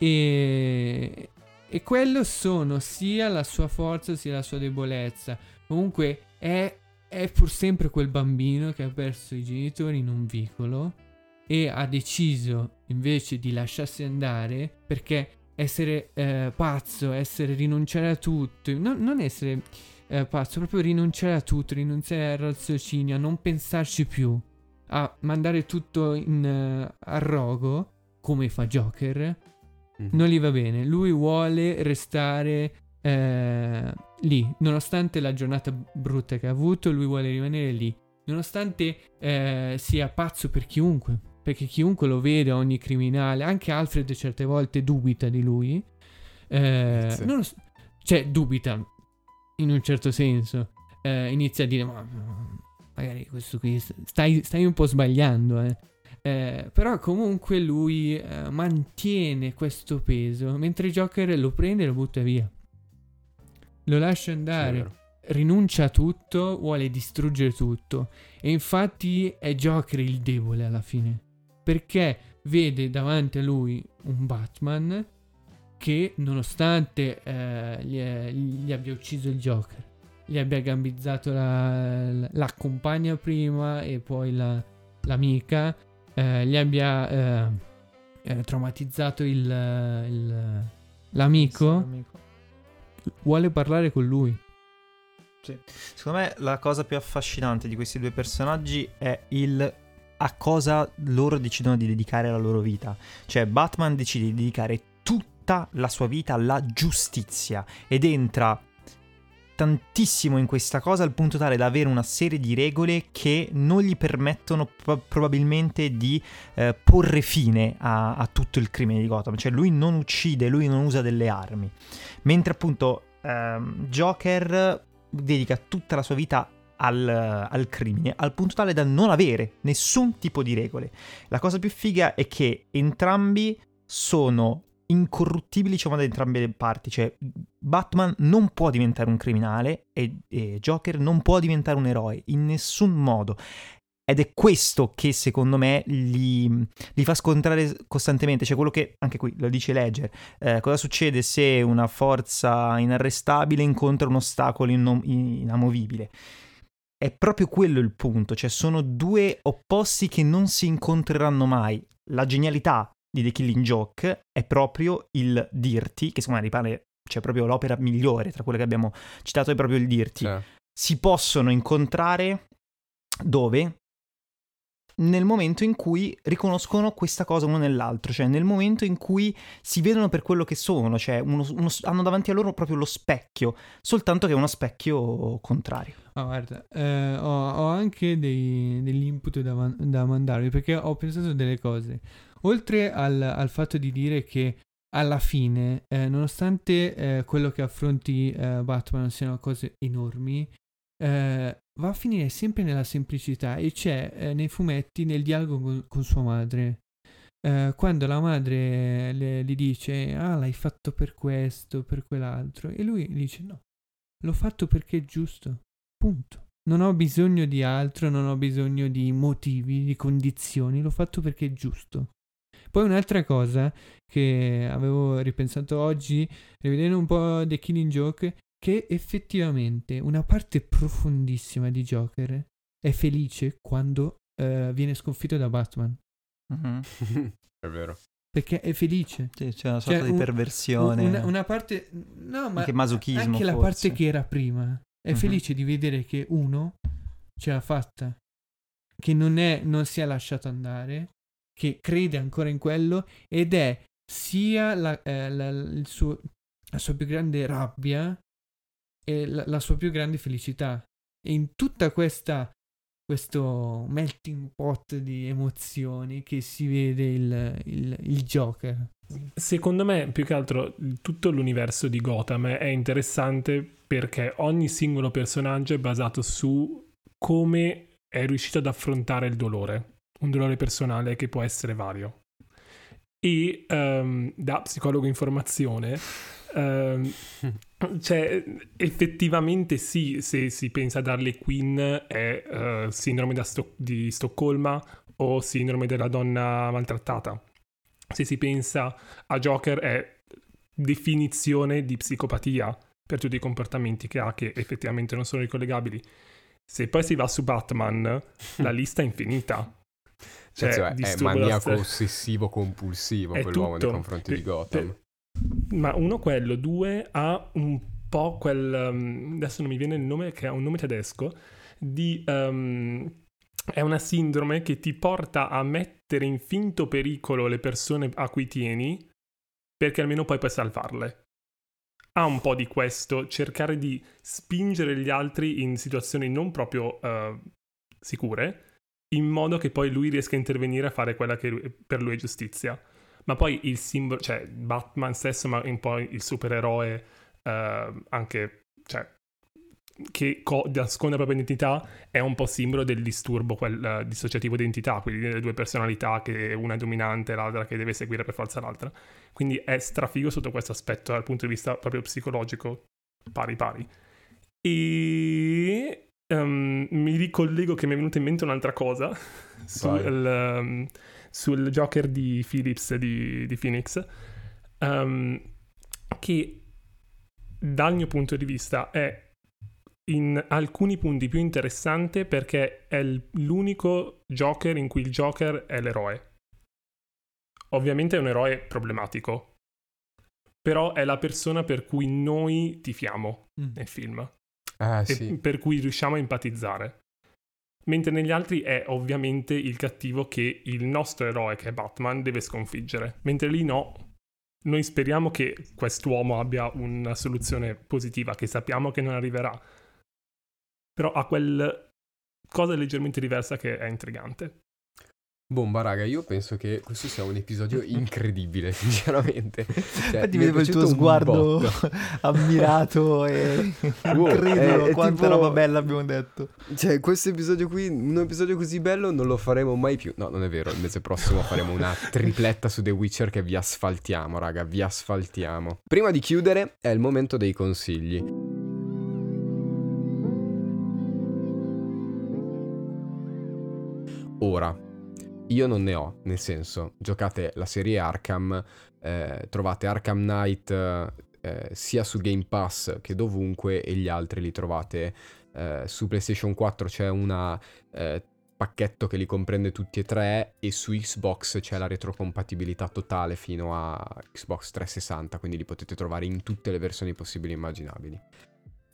E, e quello sono sia la sua forza sia la sua debolezza. Comunque è, è pur sempre quel bambino che ha perso i genitori in un vicolo e ha deciso invece di lasciarsi andare perché essere eh, pazzo, essere rinunciare a tutto, non, non essere eh, pazzo, proprio rinunciare a tutto, rinunciare al raziocinio, a non pensarci più, a mandare tutto in, eh, a rogo, come fa Joker, Mhm. non gli va bene. Lui vuole restare eh, lì, nonostante la giornata brutta che ha avuto, lui vuole rimanere lì, nonostante eh, sia pazzo per chiunque, perché chiunque lo vede, ogni criminale, anche Alfred certe volte dubita di lui. Eh, Sì. non cioè, dubita in un certo senso. Eh, inizia a dire: Ma magari questo qui stai, stai un po' sbagliando, eh. Eh, però comunque lui eh, mantiene questo peso, mentre Joker lo prende e lo butta via. Lo lascia Sì, andare, vero. rinuncia a tutto, vuole distruggere tutto. E infatti è Joker il debole alla fine. Perché vede davanti a lui un Batman che nonostante eh, gli, gli abbia ucciso il Joker, gli abbia gambizzato la, la compagna prima e poi la- l'amica, eh, gli abbia eh, eh, traumatizzato il, il- l'amico, Amico. vuole parlare con lui. Secondo me la cosa più affascinante di questi due personaggi è il a cosa loro decidono di dedicare la loro vita. Cioè Batman decide di dedicare tutta la sua vita alla giustizia ed entra tantissimo in questa cosa al punto tale da avere una serie di regole che non gli permettono pro- probabilmente di eh, porre fine a, a tutto il crimine di Gotham. Cioè lui non uccide, lui non usa delle armi. Mentre appunto ehm, Joker dedica tutta la sua vita al, al crimine, al punto tale da non avere nessun tipo di regole. La cosa più figa è che entrambi sono incorruttibili, diciamo, da entrambe le parti. Cioè, Batman non può diventare un criminale e, e Joker non può diventare un eroe in nessun modo. Ed è questo che secondo me li, li fa scontrare costantemente. Cioè, quello che anche qui lo dice Ledger. Eh, cosa succede se una forza inarrestabile incontra un ostacolo innom- inamovibile? È proprio quello il punto, cioè sono due opposti che non si incontreranno mai. La genialità di The Killing Joke è proprio il dirti, che secondo me ripare, cioè proprio l'opera migliore tra quelle che abbiamo citato, è proprio il dirti. Cioè, Si possono incontrare dove? Nel momento in cui riconoscono questa cosa uno nell'altro, cioè nel momento in cui si vedono per quello che sono, cioè uno- uno- hanno davanti a loro proprio lo specchio, soltanto che è uno specchio contrario. Ah, guarda, eh, ho, ho anche dei- degli input da, man- da mandarvi perché ho pensato delle cose. Oltre al, al fatto di dire che alla fine, eh, nonostante eh, quello che affronti eh, Batman siano cose enormi, eh, va a finire sempre nella semplicità e c'è eh, nei fumetti nel dialogo con, con sua madre. Eh, quando la madre le, gli dice ah l'hai fatto per questo, per quell'altro e lui dice no, l'ho fatto perché è giusto. Punto. Non ho bisogno di altro, non ho bisogno di motivi, di condizioni, l'ho fatto perché è giusto. Poi un'altra cosa che avevo ripensato oggi, rivedendo un po' The Killing Joke, che effettivamente una parte profondissima di Joker è felice quando eh, viene sconfitto da Batman. è vero. Perché è felice. Sì, c'è una sorta Cioè, di un- perversione, Una, una parte... No, ma anche masochismo anche la forse. parte che era prima è Mhm. felice di vedere che uno ce l'ha fatta, che non, è, non si è lasciato andare, che crede ancora in quello ed è sia la, eh, la- suo- la sua più grande rabbia e la, la sua più grande felicità. E in tutta questa questo melting pot di emozioni che si vede il, il, il Joker. Secondo me, più che altro, tutto l'universo di Gotham è interessante perché ogni singolo personaggio è basato su come è riuscito ad affrontare il dolore, un dolore personale che può essere vario. E ehm, da psicologo in formazione, ehm, cioè, effettivamente sì, se si pensa ad Harley Quinn è eh, sindrome Sto- di Stoccolma o sindrome della donna maltrattata. Se si pensa a Joker è definizione di psicopatia per tutti i comportamenti che ha che effettivamente non sono ricollegabili. Se poi si va su Batman, la lista è infinita. Cioè, Cioè, è maniaco ossessivo compulsivo È quell'uomo nei tutto. confronti di Gotham. per- Ma uno quello, due ha un po' quel... um, adesso non mi viene il nome, che è un nome tedesco, di... um, è una sindrome che ti porta a mettere in finto pericolo le persone a cui tieni perché almeno poi puoi salvarle. Ha un po' di questo, cercare di spingere gli altri in situazioni non proprio eh, sicure, in modo che poi lui riesca a intervenire a fare quella che lui- per lui è giustizia. Ma poi il simbolo, cioè Batman stesso, ma un po' il supereroe eh, anche, cioè, che co- nasconde la propria identità, è un po' simbolo del disturbo quel, eh, dissociativo d'identità, quindi delle due personalità, che una è dominante e l'altra che deve seguire per forza l'altra. Quindi è strafigo sotto questo aspetto dal punto di vista proprio psicologico, pari pari. E ehm, mi ricollego che mi è venuta in mente un'altra cosa sul, ehm, sul Joker di Phillips di, di Phoenix, ehm, che dal mio punto di vista è in alcuni punti più interessante perché è l'unico Joker in cui il Joker è l'eroe. Ovviamente è un eroe problematico, però è la persona per cui noi tifiamo Mm. nel film E sì. per cui riusciamo a empatizzare. Mentre negli altri è ovviamente il cattivo che il nostro eroe, che è Batman, deve sconfiggere. Mentre lì no. Noi speriamo che quest'uomo abbia una soluzione positiva, che sappiamo che non arriverà. Però ha quel cosa leggermente diversa che è intrigante. Bomba, raga, io penso che questo sia un episodio incredibile, sinceramente. Cioè, Infatti vedevo il tuo sguardo ammirato e Wow, incredulo è- è quanta tipo- roba bella abbiamo detto. Cioè, questo episodio qui, un episodio così bello non lo faremo mai più. No, non è vero, il mese prossimo faremo una tripletta su The Witcher che vi asfaltiamo, raga, vi asfaltiamo. Prima di chiudere è il momento dei consigli. Ora, io non ne ho, nel senso, giocate la serie Arkham, eh, trovate Arkham Knight eh, sia su Game Pass che dovunque e gli altri li trovate eh, su PlayStation 4 c'è un pacchetto che li comprende tutti e tre e su Xbox c'è la retrocompatibilità totale fino a Xbox 360, quindi li potete trovare in tutte le versioni possibili e immaginabili.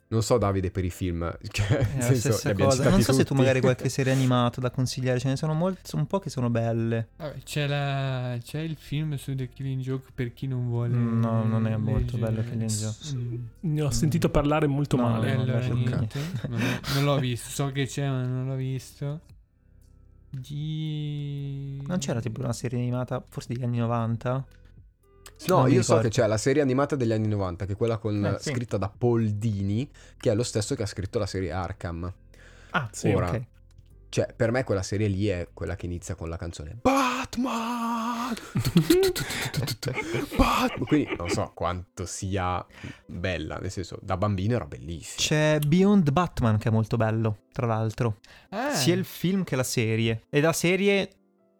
Non so Davide per i film, cioè, È la senso. Non so se tu tutti. magari qualche serie animata da consigliare, ce ne sono molte, un po' che sono belle. Vabbè, c'è, la- c'è il film su The Killing Joke per chi non vuole. Mm, no, non è molto bello Killing Joke. Mm. Ne ho sentito parlare molto No, male. Allora non, non l'ho visto. So che c'è, ma non l'ho visto. Di... Non c'era tipo una serie animata, forse degli anni 90? No, io so che c'è la serie animata degli anni 90, che è quella con, Eh, sì. scritta da Paul Dini, che è lo stesso che ha scritto la serie Arkham. Ah, Sì, Ora, ok. Cioè, per me quella serie lì è quella che inizia con la canzone Batman! Batman! Quindi non so quanto sia bella, nel senso, da bambino era bellissima. C'è Beyond Batman che è molto bello, tra l'altro. Ah, Sia il film che la serie. E la serie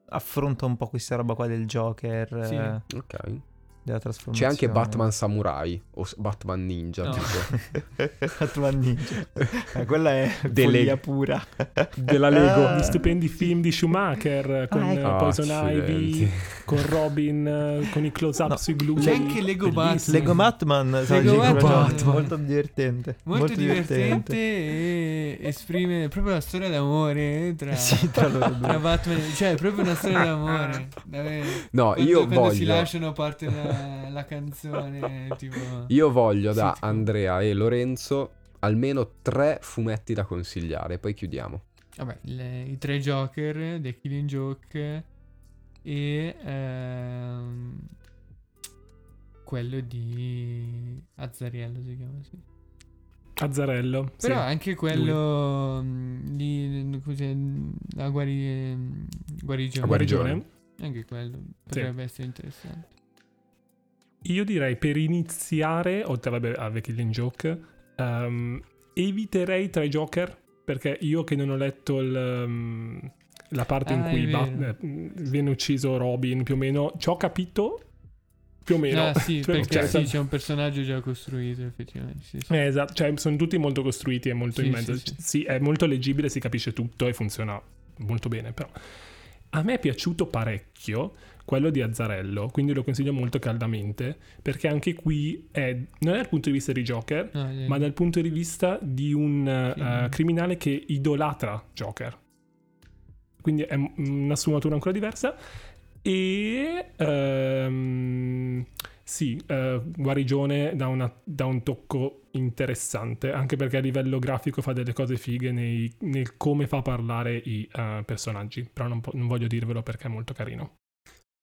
affronta un po' questa roba qua del Joker, Sì. eh, Ok. Della C'è trasformazione. anche Batman Samurai o Batman Ninja, No. tipo. Batman Ninja. Eh, quella è Delle- follia pura. Della Lego. Ah. Gli stupendi film di Schumacher con Ah, ecco. Ah, Poison Ivy, accidenti. con Robin, con i close-up No, sui glutei. c'è anche Lego Bellissimo. Lego Batman, Lego Batman. cioè, molto divertente. Molto, divertente, e esprime proprio la storia d'amore tra, Sì, tra loro due. tra Batman, cioè è proprio una storia d'amore. davvero. No, Quando, io quando si voglio... lasciano parte la, la canzone, tipo... Io voglio da Sì, tipo- Andrea e Lorenzo almeno tre fumetti da consigliare, poi chiudiamo. Vabbè, le- i tre Joker, The Killing Joke e... ehm, quello di Azzariello si chiama sì. Azzarello. sì. Però anche quello mh, lì, cos'è, la guari- guarigione. A guarigione. Anche quello potrebbe essere interessante. Io direi per iniziare, oltre vabbè, a The Killing Joke, ehm, eviterei tra i Joker, perché io che non ho letto il, um, la parte in Ah, cui è Bat- eh, viene ucciso Robin, più o meno, ci ho capito, più o meno. Ah sì, perché cioè, sì, c'è un personaggio già costruito effettivamente. Sì, sì. Eh, esatto, cioè sono tutti molto costruiti e molto in mezzo. Sì, è molto leggibile, si capisce tutto e funziona molto bene, però. A me è piaciuto parecchio quello di Azzarello, quindi lo consiglio molto caldamente, perché anche qui è, non è dal punto di vista di Joker, eh, ma dal punto di vista di un eh, criminale che idolatra Joker. Quindi è una sfumatura ancora diversa. E ehm, sì, eh, guarigione da, una- da un tocco interessante, anche perché a livello grafico fa delle cose fighe nei- nel come fa parlare i eh, personaggi. Però non, po- non voglio dirvelo perché è molto carino.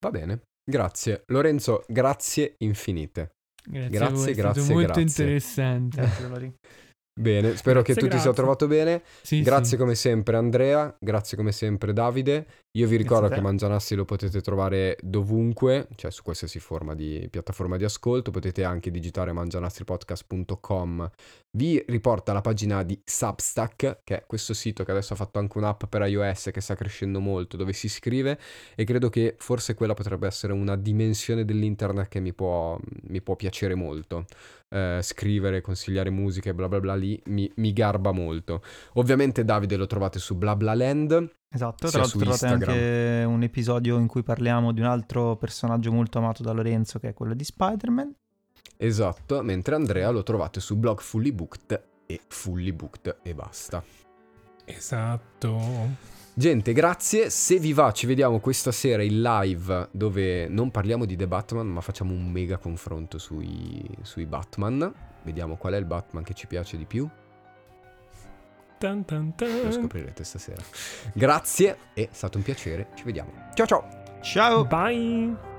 Va bene. Grazie. Lorenzo, grazie infinite. grazie, grazie, a voi, è grazie, stato molto grazie. interessante. Grazie. Bene, spero Grazie, che tu ti sia grazie. trovato bene. Sì, grazie sì. come sempre Andrea, grazie come sempre Davide. Io vi ricordo Grazie che. Mangianassi lo potete trovare dovunque, cioè su qualsiasi forma di piattaforma di ascolto. Potete anche digitare mangianastripodcast.com. Vi riporta la pagina di Substack, che è questo sito che adesso ha fatto anche un'app per iOS che sta crescendo molto, dove si scrive e credo che forse quella potrebbe essere una dimensione dell'internet che mi può, mi può piacere molto. Eh, scrivere, consigliare musica e bla bla bla lì mi, mi garba molto. Ovviamente Davide lo trovate su BlaBlaLand. Esatto, tra su l'altro trovate Instagram. anche un episodio in cui parliamo di un altro personaggio molto amato da Lorenzo che è quello di Spider-Man. Esatto, mentre Andrea lo trovate su blog Fully Booked e Fully Booked e basta. Esatto. Gente, grazie. Se vi va, ci vediamo questa sera in live dove non parliamo di The Batman, ma facciamo un mega confronto sui, sui Batman. Vediamo qual è il Batman che ci piace di più. Tan tan tan. Lo scoprirete stasera. Grazie, è stato un piacere. Ci vediamo. Ciao ciao. Ciao! Bye.